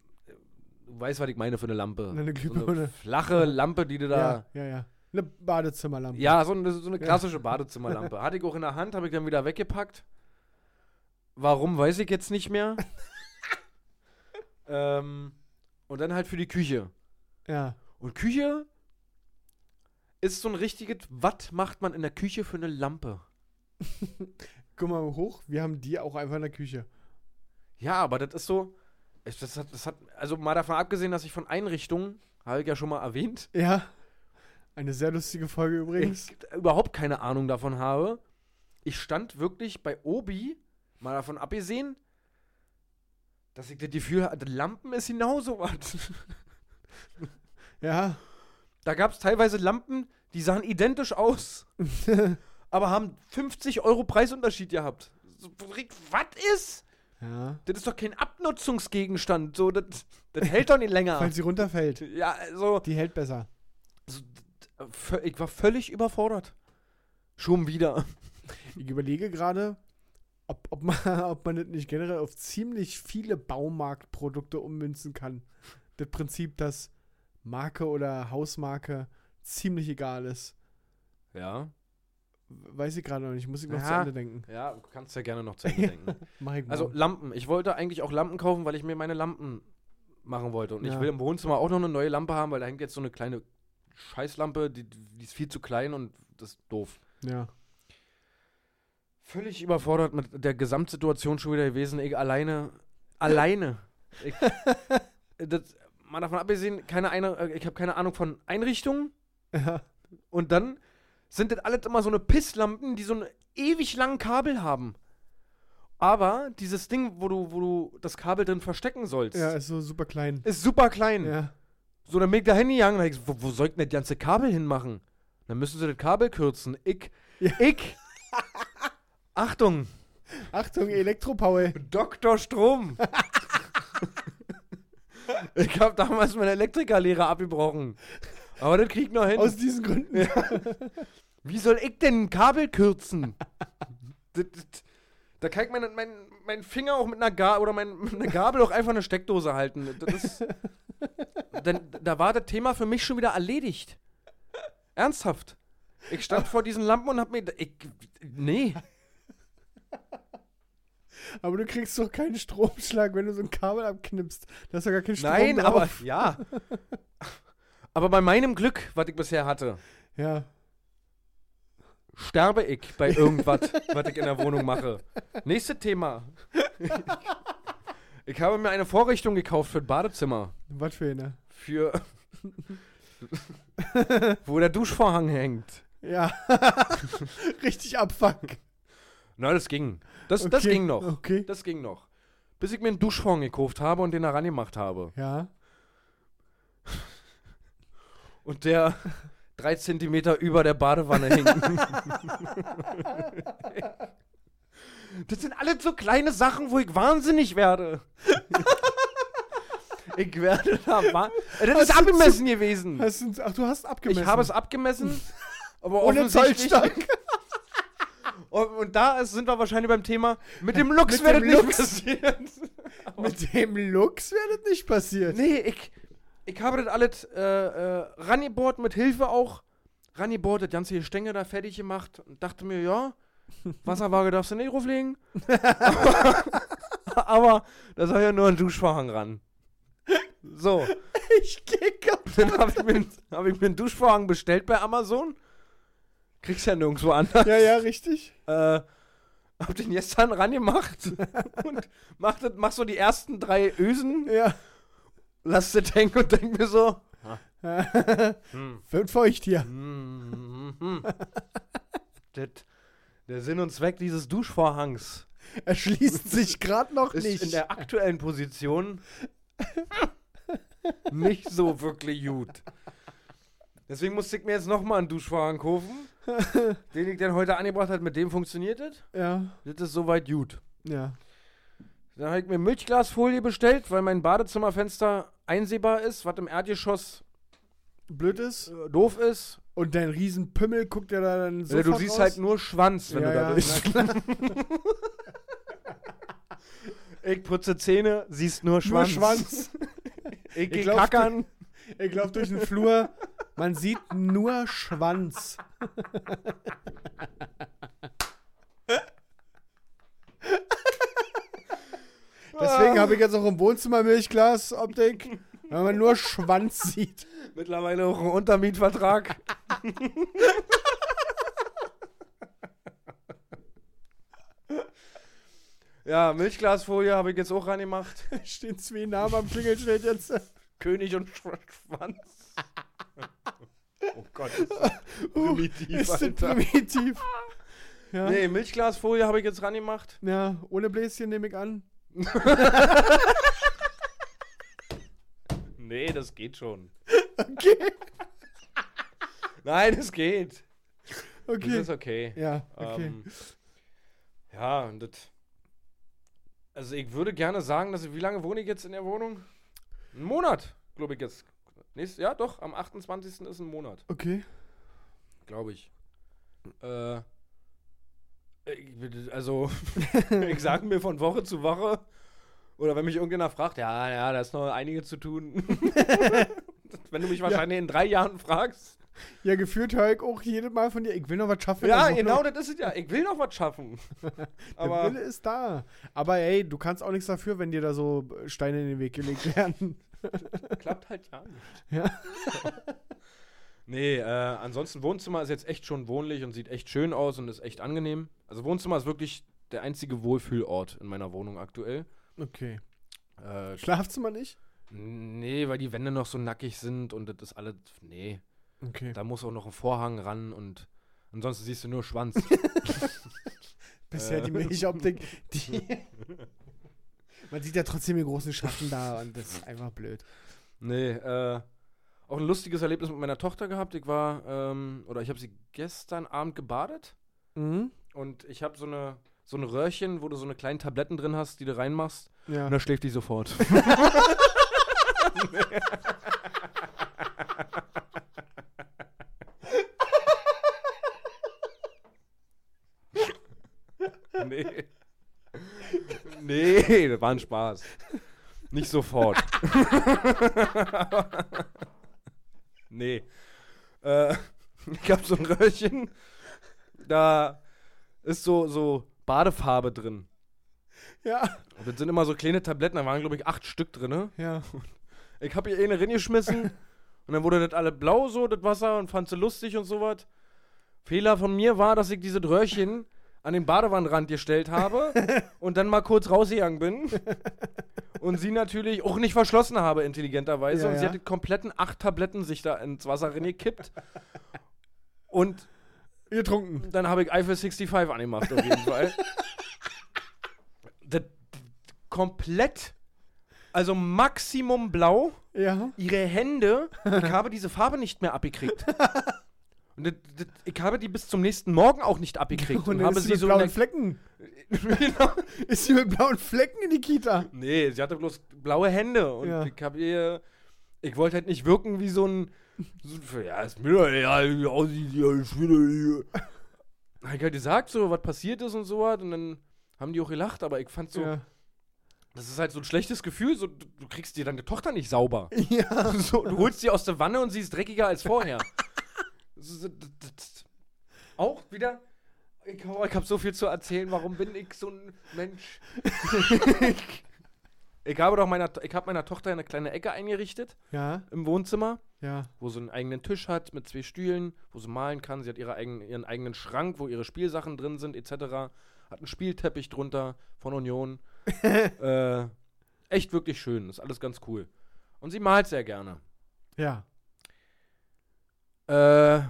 du weißt, was ich meine für eine Lampe. Eine So eine flache Lampe, die du da Ja, ja, ja. Eine Badezimmerlampe. Ja, so eine, so eine klassische Badezimmerlampe. Hatte ich auch in der Hand, habe ich dann wieder weggepackt. Warum, weiß ich jetzt nicht mehr. ähm, und dann halt für die Küche. Ja. Und Küche ist so ein richtiges, was macht man in der Küche für eine Lampe? Guck mal hoch, wir haben die auch einfach in der Küche. Ja, aber das ist so, das hat, das hat, also mal davon abgesehen, dass ich von Einrichtungen, habe ich ja schon mal erwähnt, Ja. Eine sehr lustige Folge übrigens. ich überhaupt keine Ahnung davon habe. Ich stand wirklich bei Obi, mal davon abgesehen, dass ich das Gefühl hatte, Lampen ist genauso was. Ja. Da gab es teilweise Lampen, die sahen identisch aus, aber haben 50 Euro Preisunterschied gehabt. So, was ist? Ja. Das ist doch kein Abnutzungsgegenstand. So, das, das hält doch nicht länger. Falls sie runterfällt. Ja, also, Die hält besser. so, d- vö- ich war völlig überfordert. Schon wieder. Ich überlege gerade, ob, ob, man, ob man das nicht generell auf ziemlich viele Baumarktprodukte ummünzen kann. Das Prinzip, dass Marke oder Hausmarke ziemlich egal ist. Ja. Weiß ich gerade noch nicht. Muss ich noch zu Ja. Ende denken. Ja, du kannst ja gerne noch zu Ende denken. Ich. Also Lampen. Ich wollte eigentlich auch Lampen kaufen, weil ich mir meine Lampen machen wollte. Und ich Ja. will im Wohnzimmer auch noch eine neue Lampe haben, weil da hängt jetzt so eine kleine Scheißlampe, die, die ist viel zu klein und das ist doof. ja. Völlig überfordert mit der Gesamtsituation schon wieder gewesen. Ich alleine. Alleine. Ich, das, mal davon abgesehen, keine eine, äh, ich habe keine Ahnung von Einrichtungen. Ja. Und dann sind das alles immer so eine Pisslampen, die so einen ewig langen Kabel haben. Aber dieses Ding, wo du, wo du das Kabel drin verstecken sollst, Ja, ist so super klein. ist super klein. Ja. So, dann bin ich da hingegangen und hab wo, wo soll ich denn das ganze Kabel hinmachen? Dann müssen sie das Kabel kürzen. Ich, Ja. ich, Achtung, Achtung, Elektropaul. Dr. Strom. ich habe damals meine Elektrikerlehre abgebrochen. Aber das krieg ich noch hin. Aus diesen Gründen. Wie soll ich denn ein Kabel kürzen? das, das, da kann ich meinen mein, mein Finger auch mit einer Gabel oder mein, mit einer Gabel auch einfach eine Steckdose halten. Das ist, dann, da war das Thema für mich schon wieder erledigt. Ernsthaft. Ich stand vor diesen Lampen und hab mir. Ich, nee. Aber du kriegst doch keinen Stromschlag, wenn du so ein Kabel abknippst. Da ist doch gar kein Strom Nein, drauf. aber ja. Aber bei meinem Glück, was ich bisher hatte, Ja. sterbe ich bei irgendwas, was ich in der Wohnung mache. Nächstes Thema. Ich habe mir eine Vorrichtung gekauft für das Badezimmer. Was für eine? Für. wo der Duschvorhang hängt. Ja. Richtig abfuck. Na, das ging. Das, das Okay, ging noch. okay. Das ging noch. Bis ich mir einen Duschvorhang gekauft habe und den da rangemacht habe. Ja. Und der drei Zentimeter über der Badewanne hing. das sind alles so kleine Sachen, wo ich wahnsinnig werde. ich werde da Äh, Das ist Hast du abgemessen gewesen. Hast du, ach, du hast abgemessen. Ich habe es abgemessen. Aber Ohne Zollstock. Und, und da ist, sind wir wahrscheinlich beim Thema, mit dem Lux wird nicht Lux. passieren. Mit dem Lux das nicht passiert. Nee, ich, ich habe das alles äh, äh, rangebohrt, mit Hilfe auch. Rangebohrt, das ganze Gestänge da fertig gemacht und dachte mir, ja, Wasserwaage darfst du nicht drauflegen. aber, aber da soll ja nur ein Duschvorhang ran. So, Ich geh kaputt. dann habe ich, mir- hab ich mir einen Duschvorhang bestellt bei Amazon. Kriegst ja nirgendwo anders. Ja, ja, richtig. Äh, hab den gestern rangemacht und mach, das, mach so die ersten drei Ösen, Ja. lass das hängen und denk mir so, Wird feucht hier. Mhm. das, der Sinn und Zweck dieses Duschvorhangs Er schließt sich gerade noch ist nicht. in der aktuellen Position nicht so wirklich gut. Deswegen musste ich mir jetzt nochmal einen Duschvorhang kaufen, den ich dann heute angebracht habe. Mit dem funktioniert das. ja, Das ist soweit gut. ja. Dann habe ich mir Milchglasfolie bestellt, weil mein Badezimmerfenster einsehbar ist, was im Erdgeschoss Blöd ist. äh, doof ist. Und dein Riesenpimmel guckt ja da dann so. Äh, du siehst halt nur Schwanz, wenn ja, du da ja, klar. Ich putze Zähne, siehst nur Nur Schwanz. Schwanz. Ich Ich geh glaub, kackern. Ich laufe durch den Flur. Man sieht nur Schwanz. Deswegen habe ich jetzt auch im Wohnzimmer Milchglas-Optik, weil man nur Schwanz sieht. Mittlerweile auch ein Untermietvertrag. ja, Milchglasfolie habe ich jetzt auch reingemacht. Stehen zwei Namen am Klingelschild jetzt. König und Sch Schwanz. Oh Gott, ist das primitiv, Ist das primitiv? Ja. Nee, Milchglasfolie habe ich jetzt reingemacht. ja, ohne Bläschen nehme ich an. Nee, das geht schon. Okay. Nein, es geht. Das Okay. ist okay. Ja, okay. Ähm, ja, und das. Also, ich würde gerne sagen, dass ich, wie lange wohne ich jetzt in der Wohnung? Ein Monat, glaube ich jetzt. Nächstes, ja, doch, am 28. ist ein Monat, Okay. glaube ich. Äh. Also, ich sage mir von Woche zu Woche, oder wenn mich irgendjemand fragt, ja, ja, da ist noch einige zu tun. wenn du mich wahrscheinlich in drei Jahren fragst. Ja, gefühlt höre ich auch jedes Mal von dir, ich will noch was schaffen. Ja, Wohnung. genau, das ist es ja. Ich will noch was schaffen. Der Aber Wille ist da. Aber ey, du kannst auch nichts dafür, wenn dir da so Steine in den Weg gelegt werden. Klappt halt ja nicht. Ja. nee, äh, ansonsten Wohnzimmer ist jetzt echt schon wohnlich und sieht echt schön aus und ist echt angenehm. Also Wohnzimmer ist wirklich der einzige Wohlfühlort in meiner Wohnung aktuell. Okay. Äh, Schlafzimmer nicht? nee, weil die Wände noch so nackig sind und das ist alles. Nee, Okay. da muss auch noch ein Vorhang ran und ansonsten siehst du nur Schwanz. Bisher Äh. die Milchoptik, die. Man sieht ja trotzdem den großen Schatten da und das ist einfach blöd. nee, äh. Auch ein lustiges Erlebnis mit meiner Tochter gehabt. Ich war, ähm, oder ich habe sie gestern Abend gebadet. Mhm. Und ich habe so eine so ein Röhrchen, wo du so eine kleinen Tabletten drin hast, die du reinmachst. Ja. Und da schläft die sofort. Nee, das war ein Spaß. Nicht sofort. nee. Äh, ich hab so ein Röhrchen, da ist so, so Badefarbe drin. Ja. Und das sind immer so kleine Tabletten, da waren, glaube ich, acht Stück drin. Ja. Ich hab hier eine reingeschmissen und dann wurde das alle blau so, das Wasser, und fand sie lustig und sowas. Fehler von mir war, dass ich diese Röhrchen an den Badewannenrand gestellt habe und dann mal kurz rausgegangen bin. Und sie natürlich auch nicht verschlossen habe, intelligenterweise. Ja, und sie ja. hat die kompletten acht Tabletten sich da ins Wasser reingekippt. Und Getrunken. dann habe ich Eiffel 65 angemacht, auf jeden Fall. Das, komplett, also Maximum blau. Ja. Ihre Hände, ich habe diese Farbe nicht mehr abgekriegt. Und ich habe die bis zum nächsten Morgen auch nicht abgekriegt. Und, dann habe ist sie mit so blauen Flecken. Genau. Ist sie mit blauen Flecken in die Kita? Nee, sie hatte bloß blaue Hände. Und Ja. ich habe ihr. Ich wollte halt nicht wirken wie so ein. So, ja, ist mir ja, ich will hier. Hab ich halt gesagt, so, was passiert ist und so was. Und dann haben die auch gelacht, aber ich fand so. Ja. Das ist halt so ein schlechtes Gefühl. So, du, du kriegst dir deine Tochter nicht sauber. Ja. So, du holst sie aus der Wanne und sie ist dreckiger als vorher. Auch wieder. Ich, oh, ich habe so viel zu erzählen. Warum bin ich so ein Mensch? ich habe doch meiner, ich habe meiner Tochter eine kleine Ecke eingerichtet Ja. im Wohnzimmer, Ja. wo sie einen eigenen Tisch hat mit zwei Stühlen, wo sie malen kann. Sie hat ihre eigenen, ihren eigenen Schrank, wo ihre Spielsachen drin sind, etc. Hat einen Spielteppich drunter von Union. äh, echt wirklich schön. Ist alles ganz cool. Und sie malt sehr gerne. Ja. Äh,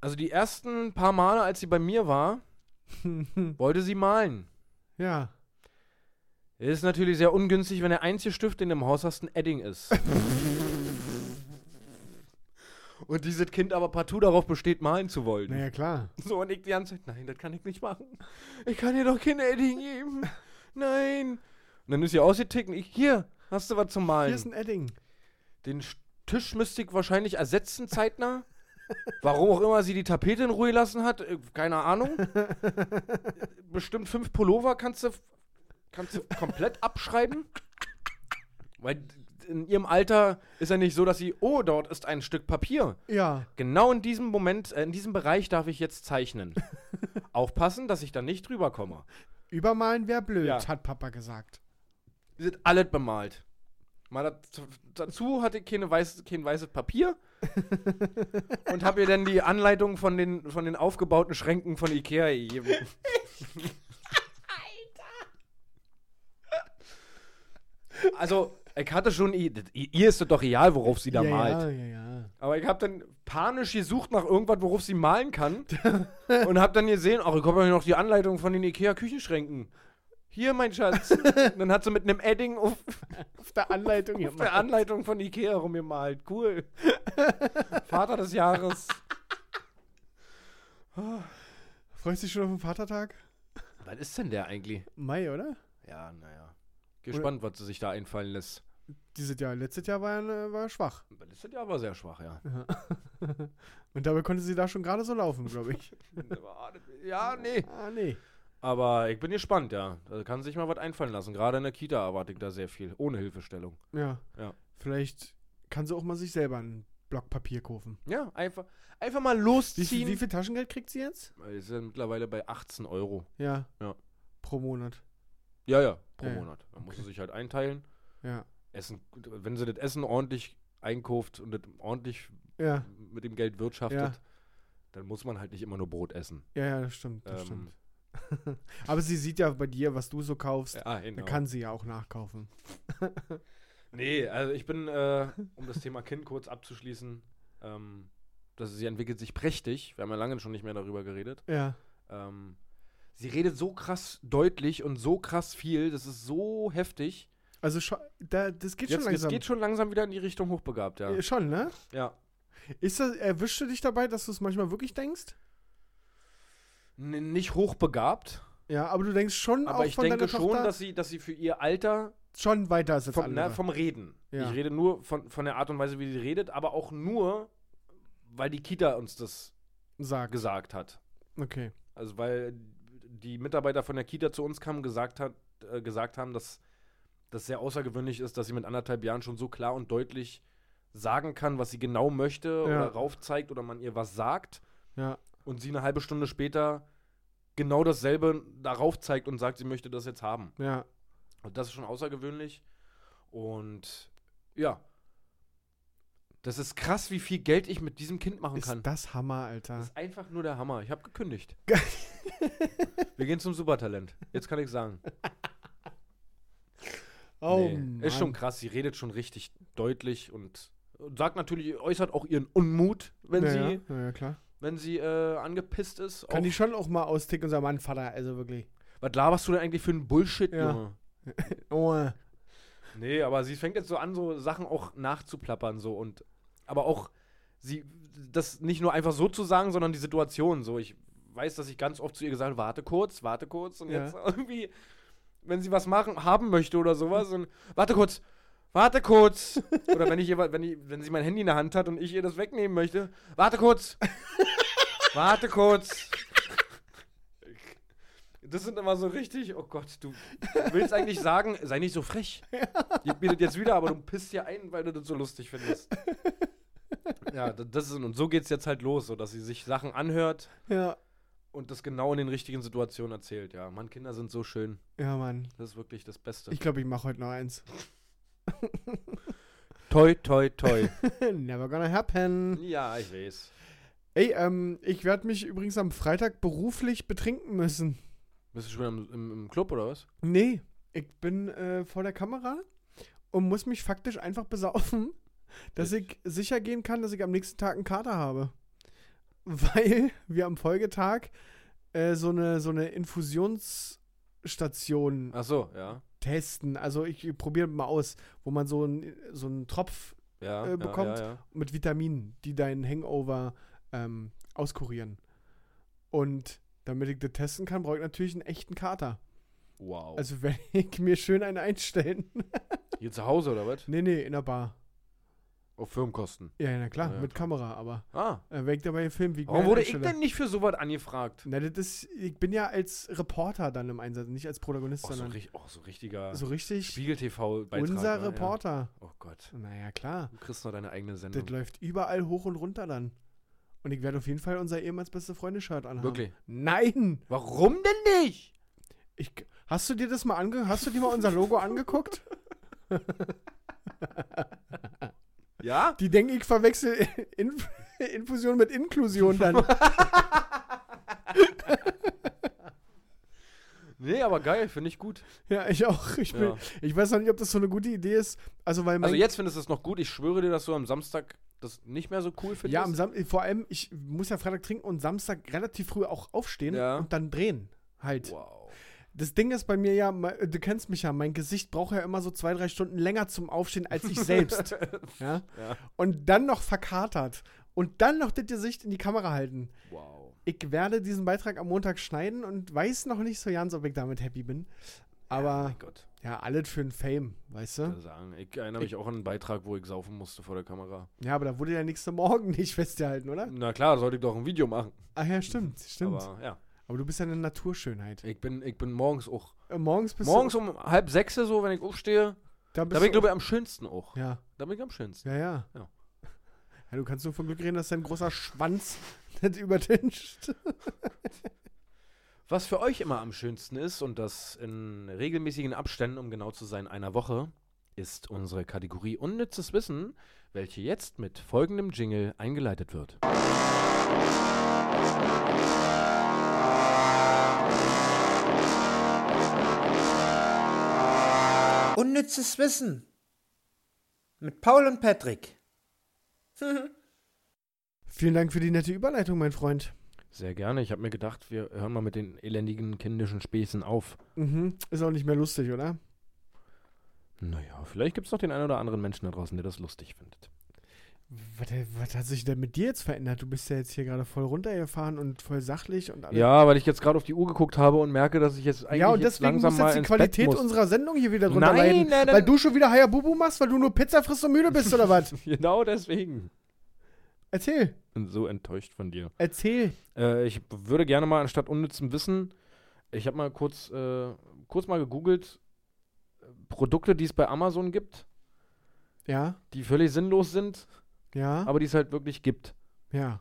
also die ersten paar Male, als sie bei mir war, wollte sie malen. ja. Ist natürlich sehr ungünstig, wenn der einzige Stift, den du im Haus hast, ein Edding ist. und dieses Kind aber partout darauf besteht, malen zu wollen. Naja, klar. So, und ich die ganze Zeit, nein, das kann ich nicht machen. Ich kann dir doch kein Edding geben. Nein. Und dann ist sie ausgetickt und ich, hier, hast du was zum Malen? Hier ist ein Edding. Den Sch- Tisch müsste ich wahrscheinlich ersetzen zeitnah. Warum auch immer sie die Tapete in Ruhe lassen hat, äh, keine Ahnung. Bestimmt fünf Pullover kannst du, kannst du komplett abschreiben. Weil in ihrem Alter ist ja nicht so, dass sie, oh, dort ist ein Stück Papier. Ja. Genau in diesem Moment, äh, in diesem Bereich darf ich jetzt zeichnen. Aufpassen, dass ich da nicht drüber komme. Übermalen wäre blöd, Ja. hat Papa gesagt. Die sind alles bemalt. Mal dazu, hatte ich keine weiß, kein weißes Papier und habe ihr dann die Anleitung von den, von den aufgebauten Schränken von Ikea gegeben. Alter! Also, ich hatte schon, ihr ist doch real, worauf sie da ja, malt. Ja, ja, ja. Aber ich habe dann panisch gesucht nach irgendwas, worauf sie malen kann. und habe dann gesehen, ach, ich habe ja noch die Anleitung von den Ikea-Küchenschränken. Hier, mein Schatz. dann hat sie mit einem Edding auf, Auf der Anleitung hier auf der Anleitung von Ikea rumgemalt. Cool. Vater des Jahres. Freust du dich schon auf den Vatertag? Was ist denn der eigentlich? Mai, oder? Ja, naja. Gespannt, was sie sich da einfallen lässt. Dieses Jahr, letztes Jahr war, er, war schwach. Das ist ja aber sehr schwach, ja. Und dabei konnte sie da schon gerade so laufen, glaube ich. ja, nee. ah, nee. Aber ich bin gespannt, ja. Da kann sich mal was einfallen lassen. Gerade in der Kita erwarte ich da sehr viel. Ohne Hilfestellung. Ja. Ja. Vielleicht kann sie auch mal sich selber einen Block Papier kaufen. Ja, einfach, einfach mal Wie, losziehen. viel- wie viel Taschengeld kriegt sie jetzt? Wir sind mittlerweile bei 18 Euro. Ja. Ja. Pro Monat. Ja, ja, pro Ja, ja. Monat. Da muss sie sich halt einteilen. Ja. Essen, wenn sie das Essen ordentlich einkauft und das ordentlich Ja. mit dem Geld wirtschaftet, Ja. dann muss man halt nicht immer nur Brot essen. Ja, ja, das stimmt. Das Ähm. stimmt. Aber sie sieht ja bei dir, was du so kaufst. Ja, Da kann sie ja auch nachkaufen. Nee, also ich bin, äh, um das Thema Kind kurz abzuschließen, ähm, das, sie entwickelt sich prächtig. Wir haben ja lange schon nicht mehr darüber geredet. Ja. Ähm, sie redet so krass deutlich und so krass viel, das ist so heftig. Also da, das geht Jetzt, schon langsam. geht schon langsam wieder in die Richtung hochbegabt, ja. Äh, Schon, ne? Ja. Ist das, erwischst du dich dabei, dass du es manchmal wirklich denkst? Nicht hochbegabt, Ja, aber du denkst schon aber auch ich von denke schon, Tochter dass sie, dass sie für ihr Alter schon weiter ist als vom, andere. na, vom Reden. Ja. Ich rede nur von, von der Art und Weise, wie sie redet, aber auch nur, weil die Kita uns das Sag. gesagt hat. Okay. Also weil die Mitarbeiter von der Kita zu uns kamen, gesagt, hat, äh, gesagt haben, dass das sehr außergewöhnlich ist, dass sie mit anderthalb Jahren schon so klar und deutlich sagen kann, was sie genau möchte Ja. oder raufzeigt oder man ihr was sagt Ja. Und sie eine halbe Stunde später genau dasselbe darauf zeigt und sagt, sie möchte das jetzt haben. Ja. Und das ist schon außergewöhnlich. Und ja. Das ist krass, wie viel Geld ich mit diesem Kind machen Ist kann. das Hammer, Alter. Das ist einfach nur der Hammer. Ich habe gekündigt. Wir gehen zum Supertalent. Jetzt kann ich sagen. Oh, Nee, ist schon krass. Sie redet schon richtig deutlich und sagt natürlich, äußert auch ihren Unmut, wenn ja, sie, ja, ja, klar. Wenn sie äh, angepisst ist. Kann die schon auch mal austicken und sagen, Mann, Vater, also wirklich. Was laberst du denn eigentlich für einen Bullshit, Ja. Junge? Oh, Nee, aber sie fängt jetzt so an, so Sachen auch nachzuplappern, so und aber auch sie das nicht nur einfach so zu sagen, sondern die Situation. So, ich weiß, dass ich ganz oft zu ihr gesagt habe, warte kurz, warte kurz und Ja. jetzt irgendwie, wenn sie was machen, haben möchte oder sowas und warte kurz, warte kurz. oder wenn ich ihr, wenn, ich, wenn sie mein Handy in der Hand hat und ich ihr das wegnehmen möchte, warte kurz, warte kurz. Das sind immer so richtig, oh Gott, du willst eigentlich sagen, sei nicht so frech. Gib mir das jetzt wieder, aber du pisst ja ein, weil du das so lustig findest. Ja, das ist, und so geht's jetzt halt los, so dass sie sich Sachen anhört ja. und das genau in den richtigen Situationen erzählt. Ja, Mann, Kinder sind so schön. Ja, Mann. Das ist wirklich das Beste. Ich glaube, ich mache heute noch eins. toi, toi, toi. Never gonna happen. ja, ich weiß. Ey, ähm, ich werde mich übrigens am Freitag beruflich betrinken müssen. Bist du schon im, im, im Club oder was? Nee, ich bin äh, vor der Kamera und muss mich faktisch einfach besaufen, dass ich sicher gehen kann, dass ich am nächsten Tag einen Kater habe. Weil wir am Folgetag äh, so eine, so eine Infusionsstation Ach so, ja. Testen. Also ich probiere mal aus, wo man so, ein, so einen Tropf Ja, Äh, bekommt. Ja, ja. mit Vitaminen, die deinen Hangover ähm, auskurieren. Und damit ich das testen kann, brauche ich natürlich einen echten Kater. Wow. Also werde ich mir schön einen einstellen. Hier zu Hause oder was? nee, nee, in der Bar. Auf Firmenkosten. Ja, na klar, Ja, mit klar. Kamera, aber Ah. äh, ich dabei filmen, wie Warum wurde ich denn nicht für sowas angefragt? Na, das ist, ich bin ja als Reporter dann im Einsatz, nicht als Protagonist, so, sondern ri- oh, so richtiger so richtig Spiegel-TV-Beitrag. unser ja, ja. Reporter. Oh Gott. Naja, klar. Du kriegst noch deine eigene Das Sendung. läuft überall hoch und runter dann. Und ich werde auf jeden Fall unser ehemals beste Freunde-Shirt anhaben. Wirklich? Nein! Warum denn nicht? Ich, hast du dir das mal ange hast du dir mal unser Logo angeguckt? Ja? Die denken, ich verwechsel Inf Infusion mit Inklusion dann. Nee, aber geil, finde ich gut. ja, ich auch. Ich, bin, Ja. ich weiß noch nicht, ob das so eine gute Idee ist. Also, weil Also jetzt findest du es noch gut. Ich schwöre dir, dass du am Samstag das nicht mehr so cool findest. Ja, am Sam vor allem, ich muss ja Freitag trinken und Samstag relativ früh auch aufstehen Ja. und dann drehen. Halt. Wow. Das Ding ist bei mir ja, me- du kennst mich ja, mein Gesicht braucht ja immer so zwei, drei Stunden länger zum Aufstehen als ich selbst. ja? Ja. Und dann noch verkatert. Und dann noch das Gesicht in die Kamera halten. Wow. Ich werde diesen Beitrag am Montag schneiden und weiß noch nicht so ganz, ob ich damit happy bin. Aber Gott. ja, alles für ein Fame, weißt Ich, du? kann sagen. ich erinnere mich auch an einen Beitrag, wo ich saufen musste vor der Kamera. Ja, aber da wurde der nächste Morgen nicht festgehalten, oder? Na klar, da sollte ich doch ein Video machen. Ach ja, stimmt, stimmt. Aber, Aber du bist ja eine Naturschönheit. ich bin, ich bin morgens auch. Äh, morgens bist Morgens du. um halb sechs so, wenn ich aufstehe, Da da bin ich, glaube ich, am schönsten auch. Ja, Da bin ich am schönsten. ja, ja. Ja. Ja, du kannst nur von Glück reden, dass dein großer Schwanz nicht übertüncht. Was für euch immer am schönsten ist, und das in regelmäßigen Abständen, um genau zu sein, einer Woche, ist unsere Kategorie Unnützes Wissen, welche jetzt mit folgendem Jingle eingeleitet wird. Unnützes Wissen. Mit Paul und Patrick. Vielen Dank für die nette Überleitung, mein Freund. Sehr gerne. Ich habe mir gedacht, wir hören mal mit den elendigen kindischen Späßen auf. Mhm. Ist auch nicht mehr lustig, oder? Naja, vielleicht gibt es noch den einen oder anderen Menschen da draußen, der das lustig findet. Was, was hat sich denn mit dir jetzt verändert? Du bist ja jetzt hier gerade voll runtergefahren und voll sachlich und alles. Ja, weil ich jetzt gerade auf die Uhr geguckt habe und merke, dass ich jetzt eigentlich Ja, und jetzt deswegen langsam muss jetzt die Qualität unserer Sendung hier wieder drunter Nein, leiden. nein, nein. Weil du schon wieder Hayabubu machst, weil du nur Pizza frisst und müde bist, oder was? Genau deswegen. Erzähl. Bin so enttäuscht von dir. Erzähl. Äh, ich würde gerne mal anstatt unnützem Wissen Ich habe mal kurz, äh, kurz mal gegoogelt, Produkte, die es bei Amazon gibt, Ja, die völlig sinnlos sind, ja, aber die es halt wirklich gibt. ja,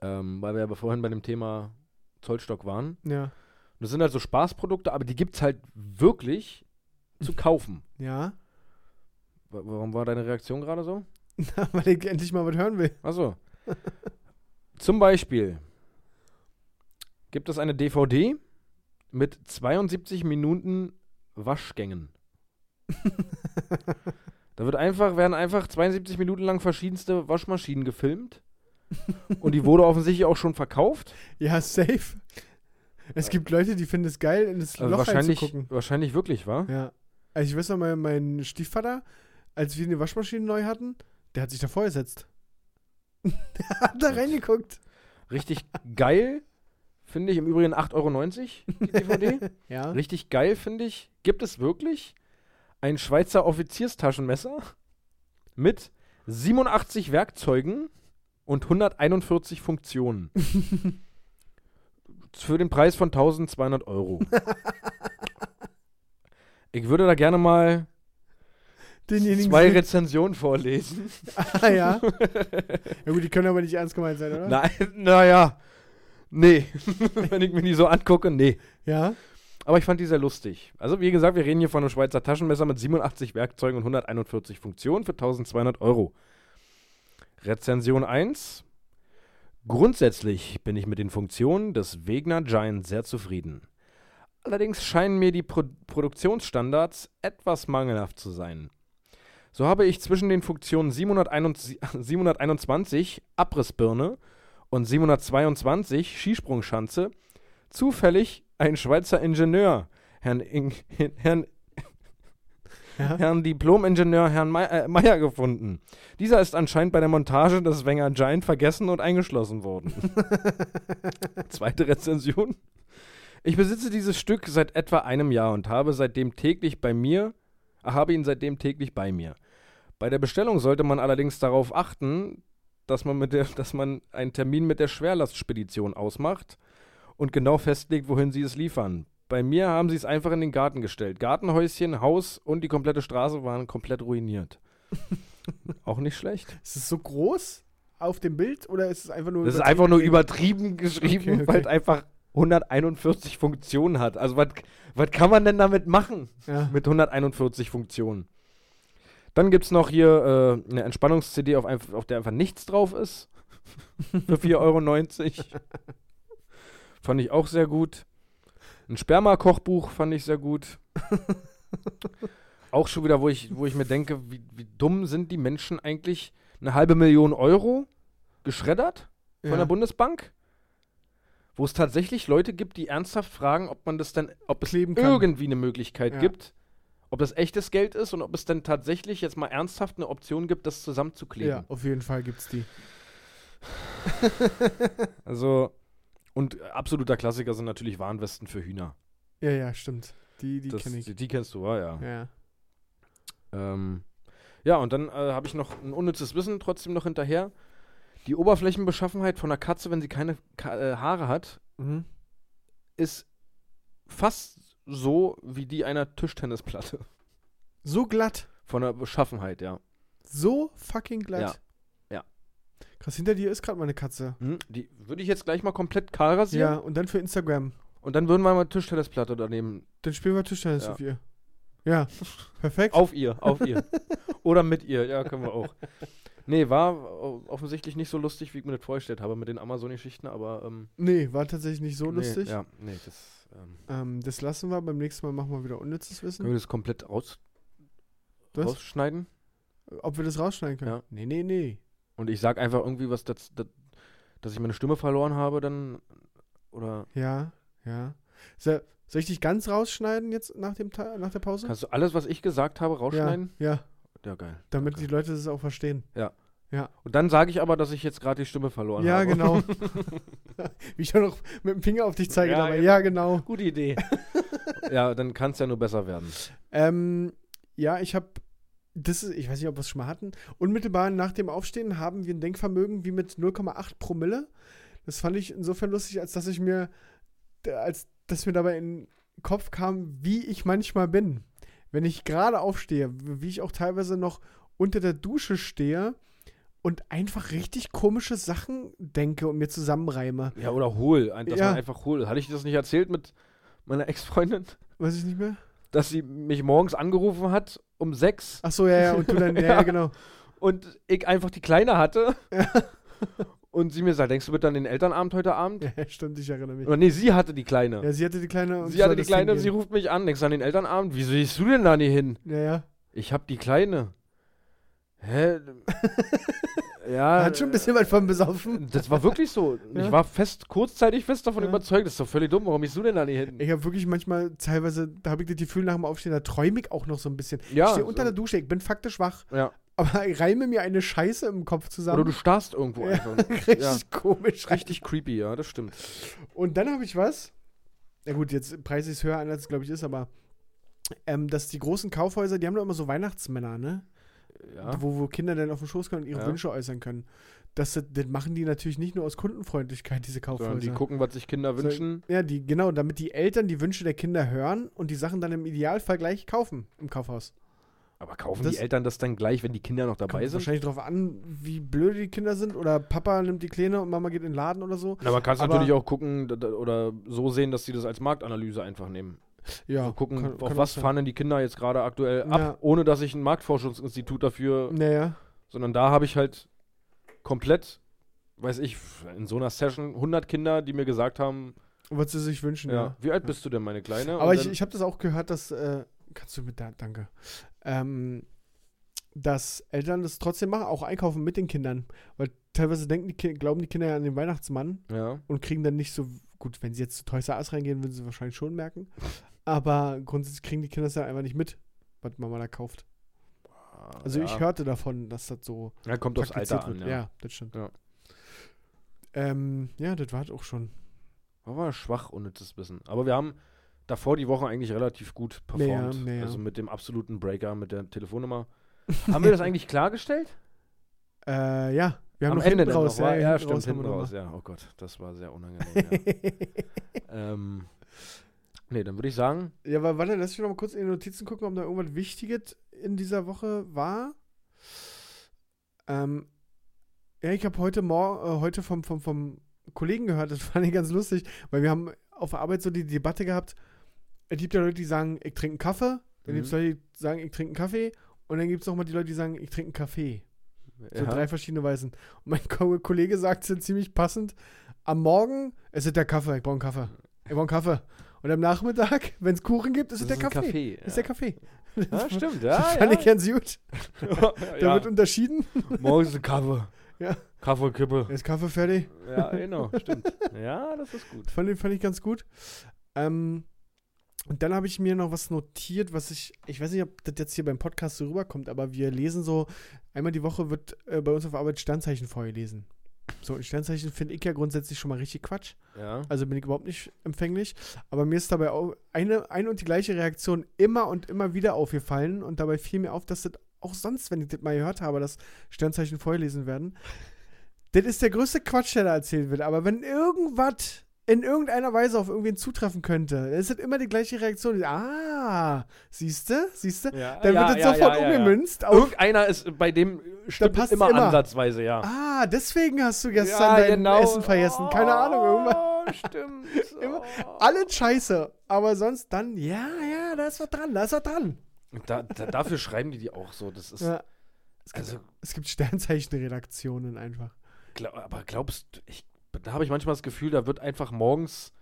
Ähm, weil wir ja vorhin bei dem Thema Zollstock waren. ja, Und das sind halt so Spaßprodukte, aber die gibt es halt wirklich zu kaufen. ja. Wa- Warum war deine Reaktion gerade so? Weil ich endlich mal was hören will. Achso. Zum Beispiel gibt es eine DVD mit 72 Minuten Waschgängen. Da wird einfach, werden einfach 72 Minuten lang verschiedenste Waschmaschinen gefilmt. Und die wurde offensichtlich auch schon verkauft. Ja, safe. Es gibt Leute, die finden es geil, in das Also Loch wahrscheinlich, reinzugucken. wahrscheinlich wirklich, war? Ja. Also ich weiß noch mal, mein Stiefvater, als wir eine Waschmaschine neu hatten, der hat sich da vorgesetzt. der hat da reingeguckt. Richtig geil, finde ich. Im Übrigen 8,90 Euro die DVD. Ja. Richtig geil, finde ich. Gibt es wirklich ein Schweizer Offizierstaschenmesser mit 87 Werkzeugen und 141 Funktionen. Für den Preis von 1200 Euro. Ich würde da gerne mal Denjenigen zwei sehen- Rezensionen vorlesen. Ah, ja. ja gut, die können aber nicht ernst gemeint sein, oder? Nein, naja. Nee. Wenn ich mir die so angucke, nee. Ja. Aber ich fand die sehr lustig. Also, wie gesagt, wir reden hier von einem Schweizer Taschenmesser mit 87 Werkzeugen und 141 Funktionen für 1200 Euro. Rezension 1. Grundsätzlich bin ich mit den Funktionen des Wegner Giant sehr zufrieden. Allerdings scheinen mir die Pro Produktionsstandards etwas mangelhaft zu sein. So habe ich zwischen den Funktionen 721, 721 Abrissbirne und 722 Skisprungschanze zufällig einen Schweizer Ingenieur, Herrn, Ing Herrn, Ja. Herrn Diplom-Ingenieur Herrn Mei- äh, Meier gefunden. Dieser ist anscheinend bei der Montage des Wenger Giant vergessen und eingeschlossen worden. Zweite Rezension. Ich besitze dieses Stück seit etwa einem Jahr und habe seitdem täglich bei mir, habe ihn seitdem täglich bei mir. Bei der Bestellung sollte man allerdings darauf achten, dass man, mit der, dass man einen Termin mit der Schwerlastspedition ausmacht und genau festlegt, wohin sie es liefern. Bei mir haben sie es einfach in den Garten gestellt. Gartenhäuschen, Haus und die komplette Straße waren komplett ruiniert. Auch nicht schlecht. Ist es so groß auf dem Bild oder ist es einfach nur. Das ist einfach nur übertrieben geschrieben, Okay, okay. weil es einfach 141 Funktionen hat. Also was kann man denn damit machen? Ja. Mit 141 Funktionen. Dann gibt es noch hier äh, eine Entspannungs-CD, auf, auf der einfach nichts drauf ist. Für 4,90 Euro. Fand ich auch sehr gut. Ein Sperma-Kochbuch fand ich sehr gut. auch schon wieder, wo ich, wo ich mir denke, wie, wie dumm sind die Menschen eigentlich? Eine halbe Million Euro geschreddert von Ja. der Bundesbank? Wo es tatsächlich Leute gibt, die ernsthaft fragen, ob man das dann, ob es irgendwie eine Möglichkeit Ja. gibt, ob das echtes Geld ist und ob es dann tatsächlich jetzt mal ernsthaft eine Option gibt, das zusammenzukleben. Ja, auf jeden Fall gibt's die. Also, und absoluter Klassiker sind natürlich Warnwesten für Hühner. Ja, ja, stimmt. Die, die kenne ich. Die, die kennst du, ja, ja. Ja. Ähm, ja, und dann äh, habe ich noch ein unnützes Wissen trotzdem noch hinterher. Die Oberflächenbeschaffenheit von einer Katze, wenn sie keine Ka äh, Haare hat, Mhm. ist fast so wie die einer Tischtennisplatte. So glatt. Von der Beschaffenheit, ja. So fucking glatt. Ja. Krass, hinter dir ist gerade mal eine Katze. Hm, Die würde ich jetzt gleich mal komplett kahl rasieren. Ja, und dann für Instagram. Und dann würden wir mal Tischtennisplatte daneben. Dann spielen wir Tischtennis Ja. auf ihr. Ja, perfekt. Auf ihr, auf ihr. Oder mit ihr, ja, können wir auch. Nee, war offensichtlich nicht so lustig, wie ich mir das vorgestellt habe mit den Amazon-Geschichten, aber ähm, Nee, war tatsächlich nicht so nee, lustig. Ja, nee, das ähm, Ähm, das lassen wir. Beim nächsten Mal machen wir wieder unnützes können wir Wissen. das komplett raus, Was? rausschneiden. Ob wir das rausschneiden können? Ja. Nee, nee, nee. Und ich sag einfach irgendwie was, das, das, dass ich meine Stimme verloren habe, dann. Oder Ja, ja. So, soll ich dich ganz rausschneiden jetzt nach, dem nach der Pause? kannst du alles, was ich gesagt habe, rausschneiden? Ja, ja, Ja, geil. damit Okay. die Leute das auch verstehen. Und dann sage ich aber, dass ich jetzt gerade die Stimme verloren Ja, habe. genau. Wie ich auch noch mit dem Finger auf dich zeige Ja, dabei. genau. Ja, genau. Gute Idee. ja, dann kann es ja nur besser werden. Ähm, ja, ich habe, das ist, ich weiß nicht, ob wir es schon mal hatten. Unmittelbar nach dem Aufstehen haben wir ein Denkvermögen wie mit 0,8 Promille. Das fand ich insofern lustig, als dass ich mir, als dass mir dabei in den Kopf kam, wie ich manchmal bin. Wenn ich gerade aufstehe, wie ich auch teilweise noch unter der Dusche stehe und einfach richtig komische Sachen denke und mir zusammenreime. Ja, oder hohl. Dass Ja. man einfach hohl. Hatte ich das nicht erzählt mit meiner Ex-Freundin? Weiß ich nicht mehr? Dass sie mich morgens angerufen hat um sechs Ach so, ja, ja, und du dann, ja, Ja. ja genau. und ich einfach die Kleine hatte. Und sie mir sagt, denkst du bitte an den Elternabend heute Abend? Ja, stimmt, ich erinnere mich. Oder nee, sie hatte die Kleine. Ja, sie hatte die kleine und sie hatte die Kleine und sie ruft mich an. Denkst du an den Elternabend? Wieso gehst du denn da nicht hin? Ja, ja. Ich hab die Kleine. Hä? ja. Hat schon ein bisschen was von besoffen. Das war wirklich so. Ja. Ich war fest, kurzzeitig fest davon Ja. überzeugt. Das ist doch völlig dumm. Warum bist du denn da nicht hin? Ich habe wirklich manchmal teilweise, da habe ich das Gefühl, nach dem Aufstehen, da träume ich auch noch so ein bisschen. Ja, ich stehe unter so. der Dusche, ich bin faktisch wach, Ja. aber ich reime mir eine Scheiße im Kopf Oder zusammen. du starrst irgendwo einfach. richtig komisch. Richtig creepy, ja, das stimmt. Und dann habe ich was. Na gut, jetzt preise ich es höher an, als es glaube ich ist, aber ähm, dass die großen Kaufhäuser, die haben doch immer so Weihnachtsmänner, ne? Ja. Wo, wo Kinder dann auf den Schoß können und ihre Ja. Wünsche äußern können. Das, das machen die natürlich nicht nur aus Kundenfreundlichkeit, diese Sondern Kaufhäuser. die gucken, was sich Kinder So, wünschen. Ja, die, genau, damit die Eltern die Wünsche der Kinder hören und die Sachen dann im Idealfall gleich kaufen im Kaufhaus. Aber kaufen Das- die Eltern das dann gleich, wenn die Kinder noch dabei Kommt sind? wahrscheinlich darauf an, wie blöde die Kinder sind oder Papa nimmt die Kleine und Mama geht in den Laden oder so. Na, man kann es natürlich auch gucken oder so sehen, dass sie das als Marktanalyse einfach nehmen. Ja, so gucken, kann- auf kann was fahren denn die Kinder jetzt gerade aktuell ab, Ja. ohne dass ich ein Marktforschungsinstitut dafür, Naja, sondern da habe ich halt komplett, weiß ich, in so einer Session 100 Kinder, die mir gesagt haben, was sie sich wünschen, ja, ja. wie alt bist du denn, meine Kleine? Aber Und ich, ich habe das auch gehört, dass, äh, kannst du mit da, danke, ähm, dass Eltern das trotzdem machen, auch einkaufen mit den Kindern. Weil teilweise denken die Ki glauben die Kinder ja an den Weihnachtsmann ja. und kriegen dann nicht so, gut, wenn sie jetzt zu Toys R Us reingehen, würden sie wahrscheinlich schon merken. Aber grundsätzlich kriegen die Kinder das ja einfach nicht mit, was Mama da kauft. Also ja. ich hörte davon, dass das so Ja, kommt aufs Alter an, ja. Ja, das stimmt. Ja. Ähm, ja, das war auch schon. War schwach, unnützes Wissen. Aber wir haben davor die Woche eigentlich relativ gut performt. Ja, ja, ja. Also mit dem absoluten Breaker, mit der Telefonnummer. haben wir das eigentlich klargestellt? Äh, ja, wir haben Am noch Ende raus. noch, ja, hinten stimmt, raus hinten raus. Ja, oh Gott, das war sehr unangenehm. ja. ähm, nee, dann würde ich sagen, Ja, aber warte, lass mich noch mal kurz in die Notizen gucken, ob da irgendwas Wichtiges in dieser Woche war. Ähm, ja, ich habe heute Mor äh, heute vom, vom, vom Kollegen gehört, das fand ich ganz lustig, weil wir haben auf der Arbeit so die Debatte gehabt. Es gibt ja Leute, die sagen, ich trinke einen Kaffee, dann Mhm. gibt es Leute, die sagen, ich trinke einen Kaffee und dann gibt es nochmal die Leute, die sagen, ich trinke einen Kaffee. So ja, drei verschiedene Weisen. Und mein Ko Kollege sagt es ziemlich passend, am Morgen, es ist der Kaffee, ich brauche einen Kaffee. Ich brauche einen Kaffee. Und am Nachmittag, wenn es Kuchen gibt, ist es der Kaffee. Kaffee. Ist der Kaffee. Ja, stimmt, ja. Das fand ja. ich ganz gut. Da ja. wird unterschieden. Morgens ein Kaffee. Ja. Kaffee und Kippe. Ist Kaffee fertig? Ja, genau, stimmt. Ja, das ist gut. Fand, ich- fand ich ganz gut. Ähm, und dann habe ich mir noch was notiert, was ich, ich weiß nicht, ob das jetzt hier beim Podcast so rüberkommt, aber wir lesen so, einmal die Woche wird äh, bei uns auf Arbeit Sternzeichen vorgelesen. So, und Sternzeichen finde ich ja grundsätzlich schon mal richtig Quatsch. Ja. Also bin ich überhaupt nicht empfänglich. Aber mir ist dabei auch eine, eine und die gleiche Reaktion immer und immer wieder aufgefallen. Und dabei fiel mir auf, dass das auch sonst, wenn ich das mal gehört habe, dass Sternzeichen vorgelesen werden, das ist der größte Quatsch, der da erzählt wird. Aber wenn irgendwas in irgendeiner Weise auf irgendwen zutreffen könnte, dann ist immer die gleiche Reaktion. Ah, siehste, siehste? Ja, Dann ja, wird das ja, sofort umgemünzt. Irgendeiner ist bei dem stimmt passt immer, immer. ansatzweise, ja. Ah, deswegen hast du gestern dein Essen vergessen. Keine Ahnung, irgendwas. Oh, stimmt. Immer-. Alles scheiße. Aber sonst dann, ja, ja, da ist was dran, da ist was dran. Da, da, dafür schreiben die die auch so. Das ist, Ja. also, Es gibt Sternzeichenredaktionen einfach. glaub, aber glaubst du, ich, da habe ich manchmal das Gefühl, da wird einfach morgens,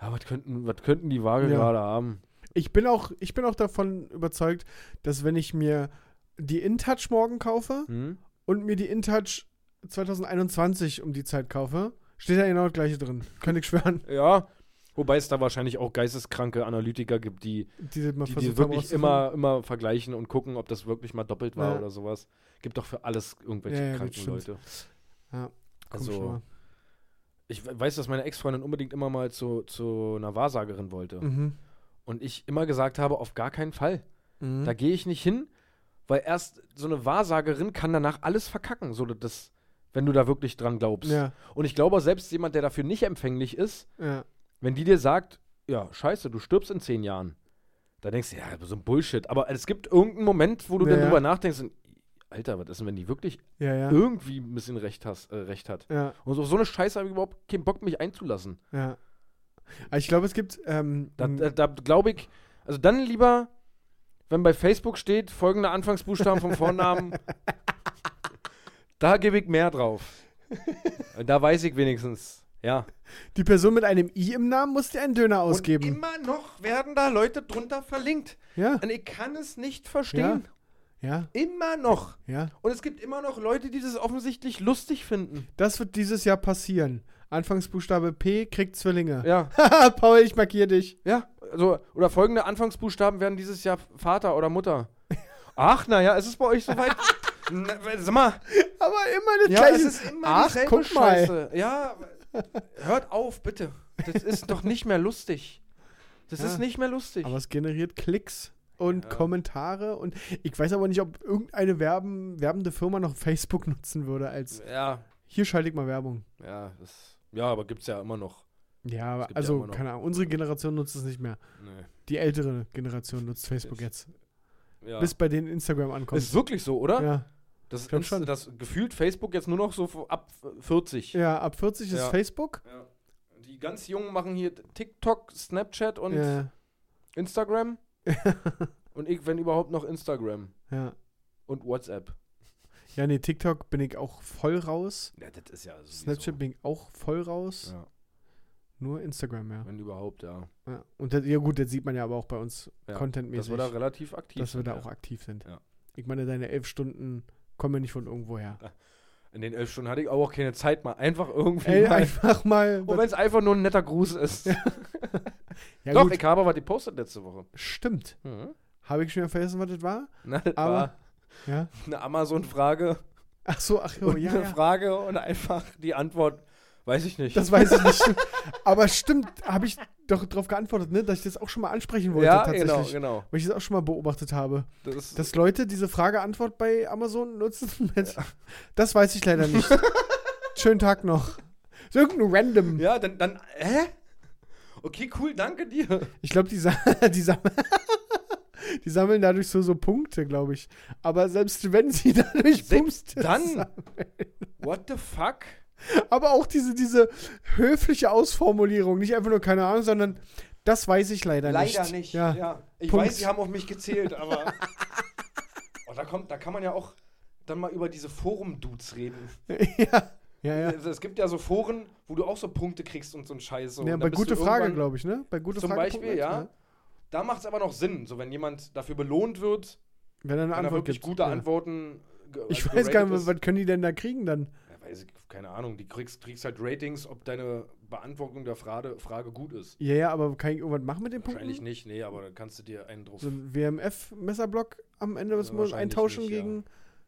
ja, was könnten, was könnten die Waage Ja. gerade haben? Ich bin auch, ich bin auch davon überzeugt, dass wenn ich mir die InTouch morgen kaufe Hm? und mir die InTouch 2021 um die Zeit kaufe, steht da genau das gleiche drin. Könnte ich schwören. Ja, wobei es da wahrscheinlich auch geisteskranke Analytiker gibt, die Die, die, die wirklich immer, immer vergleichen und gucken, ob das wirklich mal doppelt war Ja. oder sowas. Gibt doch für alles irgendwelche Ja, ja, kranken. Leute. Ja, Also. Ich we- weiß, dass meine Ex-Freundin unbedingt immer mal zu, zu einer Wahrsagerin wollte. Mhm. Und ich immer gesagt habe, auf gar keinen Fall. Mhm. Da gehe ich nicht hin, weil erst so eine Wahrsagerin kann danach alles verkacken, so das, wenn du da wirklich dran glaubst. Ja, Und ich glaube, selbst jemand, der dafür nicht empfänglich ist, ja. wenn die dir sagt, ja, scheiße, du stirbst in zehn Jahren. Da denkst du, ja, so ein Bullshit. Aber es gibt irgendeinen Moment, wo du Ja, dann drüber nachdenkst, und, Alter, was ist denn, wenn die wirklich Ja, ja. irgendwie ein bisschen recht, hast, äh, recht hat? Ja, Und so, so eine Scheiße habe ich überhaupt keinen Bock, mich einzulassen. ja. Aber ich glaube, es gibt. Ähm, Da, da, da glaube ich, also dann lieber, wenn bei Facebook steht, folgende Anfangsbuchstaben vom Vornamen, da gebe ich mehr drauf. Da weiß ich wenigstens, ja. die Person mit einem I im Namen muss dir einen Döner ausgeben. Und immer noch werden da Leute drunter verlinkt. Ja, Und ich kann es nicht verstehen. ja, Immer noch. ja. Und es gibt immer noch Leute, die das offensichtlich lustig finden. Das wird dieses Jahr passieren. Anfangsbuchstabe P kriegt Zwillinge. Ja, Haha, Paul, ich markiere dich. ja. Also, oder folgende Anfangsbuchstaben werden dieses Jahr Vater oder Mutter. Ach, naja, ist es bei euch soweit? Na, sag mal, Aber immer das Ja, gleiche. es ist immer Ach, guck mal. Scheiße. Ja, hört auf, bitte. Das ist doch nicht mehr lustig. Das Ja. ist nicht mehr lustig. Aber es generiert Klicks und Ja. Kommentare und ich weiß aber nicht, ob irgendeine werben, werbende Firma noch Facebook nutzen würde als ja, hier schalte ich mal Werbung. ja, das, ja, aber gibt's ja immer noch. Ja, gibt ja also immer noch. keine Ahnung, unsere Generation nutzt es nicht mehr. Nee. Die ältere Generation nutzt Facebook jetzt. Ja. Bis bei denen Instagram ankommt. ist wirklich so, oder? ja. Das, ist schon. das gefühlt Facebook jetzt nur noch so ab 40. ja, ab 40 ist Ja. Facebook. Ja. Die ganz Jungen machen hier TikTok, Snapchat und Ja, Instagram. und ich, wenn überhaupt, noch Instagram ja. und WhatsApp. Ja, nee, TikTok bin ich auch voll raus. Ja, das ist ja sowieso. Snapchat bin ich auch voll raus. Ja, Nur Instagram, ja. wenn überhaupt, ja. ja. Und das, ja gut, das sieht man ja aber auch bei uns ja. contentmäßig. Dass wir da relativ aktiv dass wir da ja. auch aktiv sind. Ja. Ich meine, deine elf Stunden kommen ja nicht von irgendwo her. In den elf Stunden hatte ich auch keine Zeit, mal einfach irgendwie Ey, mal. einfach mal. Und wenn es einfach nur ein netter Gruß ist. ja, Doch, gut, ich habe aber die postet letzte Woche. stimmt. Mhm. Habe ich schon wieder vergessen, was das war? Na, das Aber- war Ja. eine Amazon-Frage Ach so, ach jo, und ja, eine ja. Frage und einfach die Antwort, weiß ich nicht. Das weiß ich nicht. Aber stimmt, habe ich doch darauf geantwortet, ne, dass ich das auch schon mal ansprechen wollte, ja, tatsächlich. genau, genau. Weil ich das auch schon mal beobachtet habe. Das Dass Leute diese Frage-Antwort bei Amazon nutzen. Mit, Das weiß ich leider nicht. Schönen Tag noch. So irgendein Random. ja, dann, dann, hä? Okay, cool, danke dir. Ich glaube, die, die, sam die sammeln dadurch so, so Punkte, glaube ich. Aber selbst wenn sie dadurch Selbst Punkte dann? sammeln- What the fuck? Aber auch diese, diese höfliche Ausformulierung. Nicht einfach nur keine Ahnung, sondern das weiß ich leider, nicht. Ja. Ich Punkt. weiß, sie haben auf mich gezählt, aber. oh, da, kommt, da kann man ja auch dann mal über diese Forum-Dudes reden. ja. Ja, ja. Also, es gibt ja so Foren, wo du auch so Punkte kriegst und so ein Scheiß. So. ja bei gute Frage, glaube ich, ne? Bei gute Zum Frage. Beispiel, ja. Da macht es aber noch Sinn. So, wenn jemand dafür belohnt wird, Wenn er eine wenn er Antwort wirklich gibt. gute ja. Antworten. Ich also weiß gar nicht, ist. was können die denn da kriegen dann? Ja, weiß ich, keine Ahnung. Die kriegst, kriegst halt Ratings, ob deine Beantwortung der Frage, Frage gut ist. Ja, ja, aber kann ich irgendwas machen mit den Punkten? Wahrscheinlich nicht, nee, aber dann kannst du dir einen drauf. So ein WMF-Messerblock am Ende des Ja, Monats eintauschen nicht, ja. gegen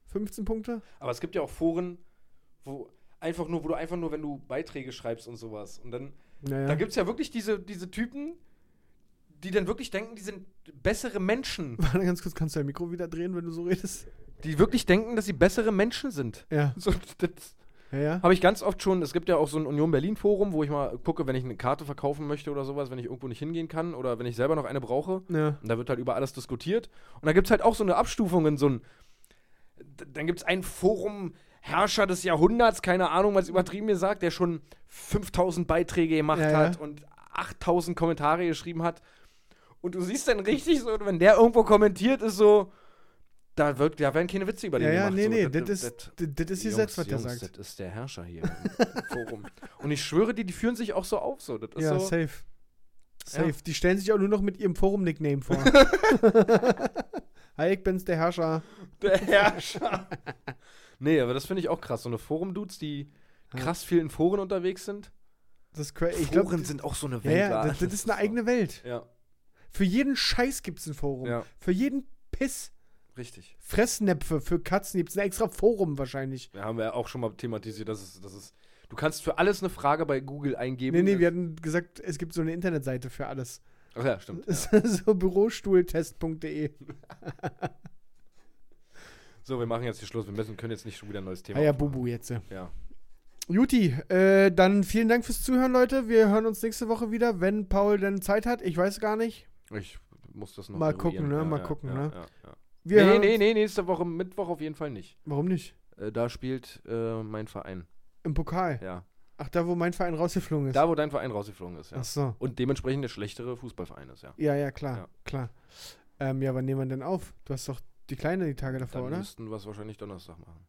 15 Punkte? Aber es gibt ja auch Foren, wo einfach nur, wo du einfach nur, wenn du Beiträge schreibst und sowas. Und dann, Naja. da gibt es ja wirklich diese, diese Typen, die dann wirklich denken, die sind bessere Menschen. Warte ganz kurz, kannst du dein Mikro wieder drehen, wenn du so redest? Die wirklich denken, dass sie bessere Menschen sind. Ja, So, das ja, ja. habe ich ganz oft schon. Es gibt ja auch so ein Union Berlin Forum, wo ich mal gucke, wenn ich eine Karte verkaufen möchte oder sowas, wenn ich irgendwo nicht hingehen kann oder wenn ich selber noch eine brauche. ja. Und da wird halt über alles diskutiert. Und da gibt es halt auch so eine Abstufung in so ein. Dann gibt es ein Forum Herrscher des Jahrhunderts, keine Ahnung, was übertrieben mir sagt, der schon 5000 Beiträge gemacht Ja, ja. hat und 8000 Kommentare geschrieben hat. Und du siehst dann richtig so, wenn der irgendwo kommentiert, ist so. Da, wird, da werden keine Witze über den Ja, ja, gemacht. nee, so. nee, Das- ist, das- ist Jungs, Gesetz, was der Jungs, sagt. Das ist der Herrscher hier im Forum. Und ich schwöre dir, die führen sich auch so auf. So. Das ist Ja, so, safe. Safe. Ja. Die stellen sich auch nur noch mit ihrem Forum-Nickname vor. Hi, ich bin's, der Herrscher. Der Herrscher. Nee, aber das finde ich auch krass. So eine Forum-Dudes, die Ja. krass viel in Foren unterwegs sind. Das Foren glaub, sind auch so eine ja, Welt. ja, das, das ist eine eigene Welt. Ja, Für jeden Scheiß gibt's ein Forum. ja, Für jeden Piss. richtig. Fressnäpfe für Katzen gibt's ein extra Forum wahrscheinlich. Wir haben ja auch schon mal thematisiert, dass es, dass es. Du kannst für alles eine Frage bei Google eingeben. Nee, nee, wir hatten gesagt, es gibt so eine Internetseite für alles. Ach ja, stimmt. Ja. so bürostuhltest.de. So, wir machen jetzt hier Schluss. Wir müssen, können jetzt nicht schon wieder ein neues Thema. Ah ja, aufmachen. Bubu jetzt. ja. Ja. Juti, äh, dann vielen Dank fürs Zuhören, Leute. Wir hören uns nächste Woche wieder, wenn Paul denn Zeit hat. Ich weiß gar nicht. Ich muss das noch Mal gucken, ne? Mal gucken, ja, ne? Ja, ja. Wir Nee, nee, nee, nächste Woche, Mittwoch auf jeden Fall nicht. Warum nicht? Äh, da spielt äh, mein Verein. Im Pokal. Ja. Ach, da, wo mein Verein rausgeflogen ist. Da, wo dein Verein rausgeflogen ist, ja. Ach so. Und dementsprechend der schlechtere Fußballverein ist, ja. Ja, ja, klar, Ja. klar. Ähm, ja, wann nehmen wir denn auf? Du hast doch die Kleine die Tage davor, Dann oder? müssten wir es wahrscheinlich Donnerstag machen.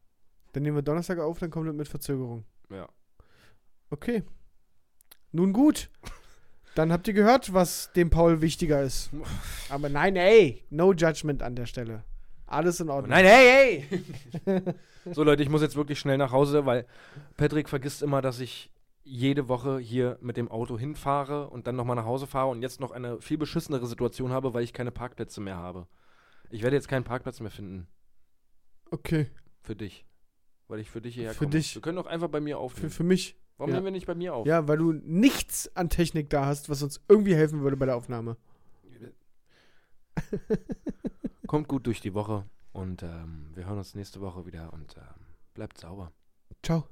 Dann nehmen wir Donnerstag auf, dann kommt das mit Verzögerung. Ja. Okay. Nun gut. Dann habt ihr gehört, was dem Paul wichtiger ist. Aber nein, ey, no judgment an der Stelle. Alles in Ordnung. Nein, hey, hey! so, Leute, ich muss jetzt wirklich schnell nach Hause, weil Patrick vergisst immer, dass ich jede Woche hier mit dem Auto hinfahre und dann nochmal nach Hause fahre und jetzt noch eine viel beschissenere Situation habe, weil ich keine Parkplätze mehr habe. Ich werde jetzt keinen Parkplatz mehr finden. Okay. Für dich. Weil ich für dich hierher Für komme. dich. Wir können doch einfach bei mir Für, aufnehmen. für mich. Warum ja. nehmen wir nicht bei mir auf? Ja, weil du nichts an Technik da hast, was uns irgendwie helfen würde bei der Aufnahme. Kommt gut durch die Woche und ähm, wir hören uns nächste Woche wieder und ähm, bleibt sauber. Ciao.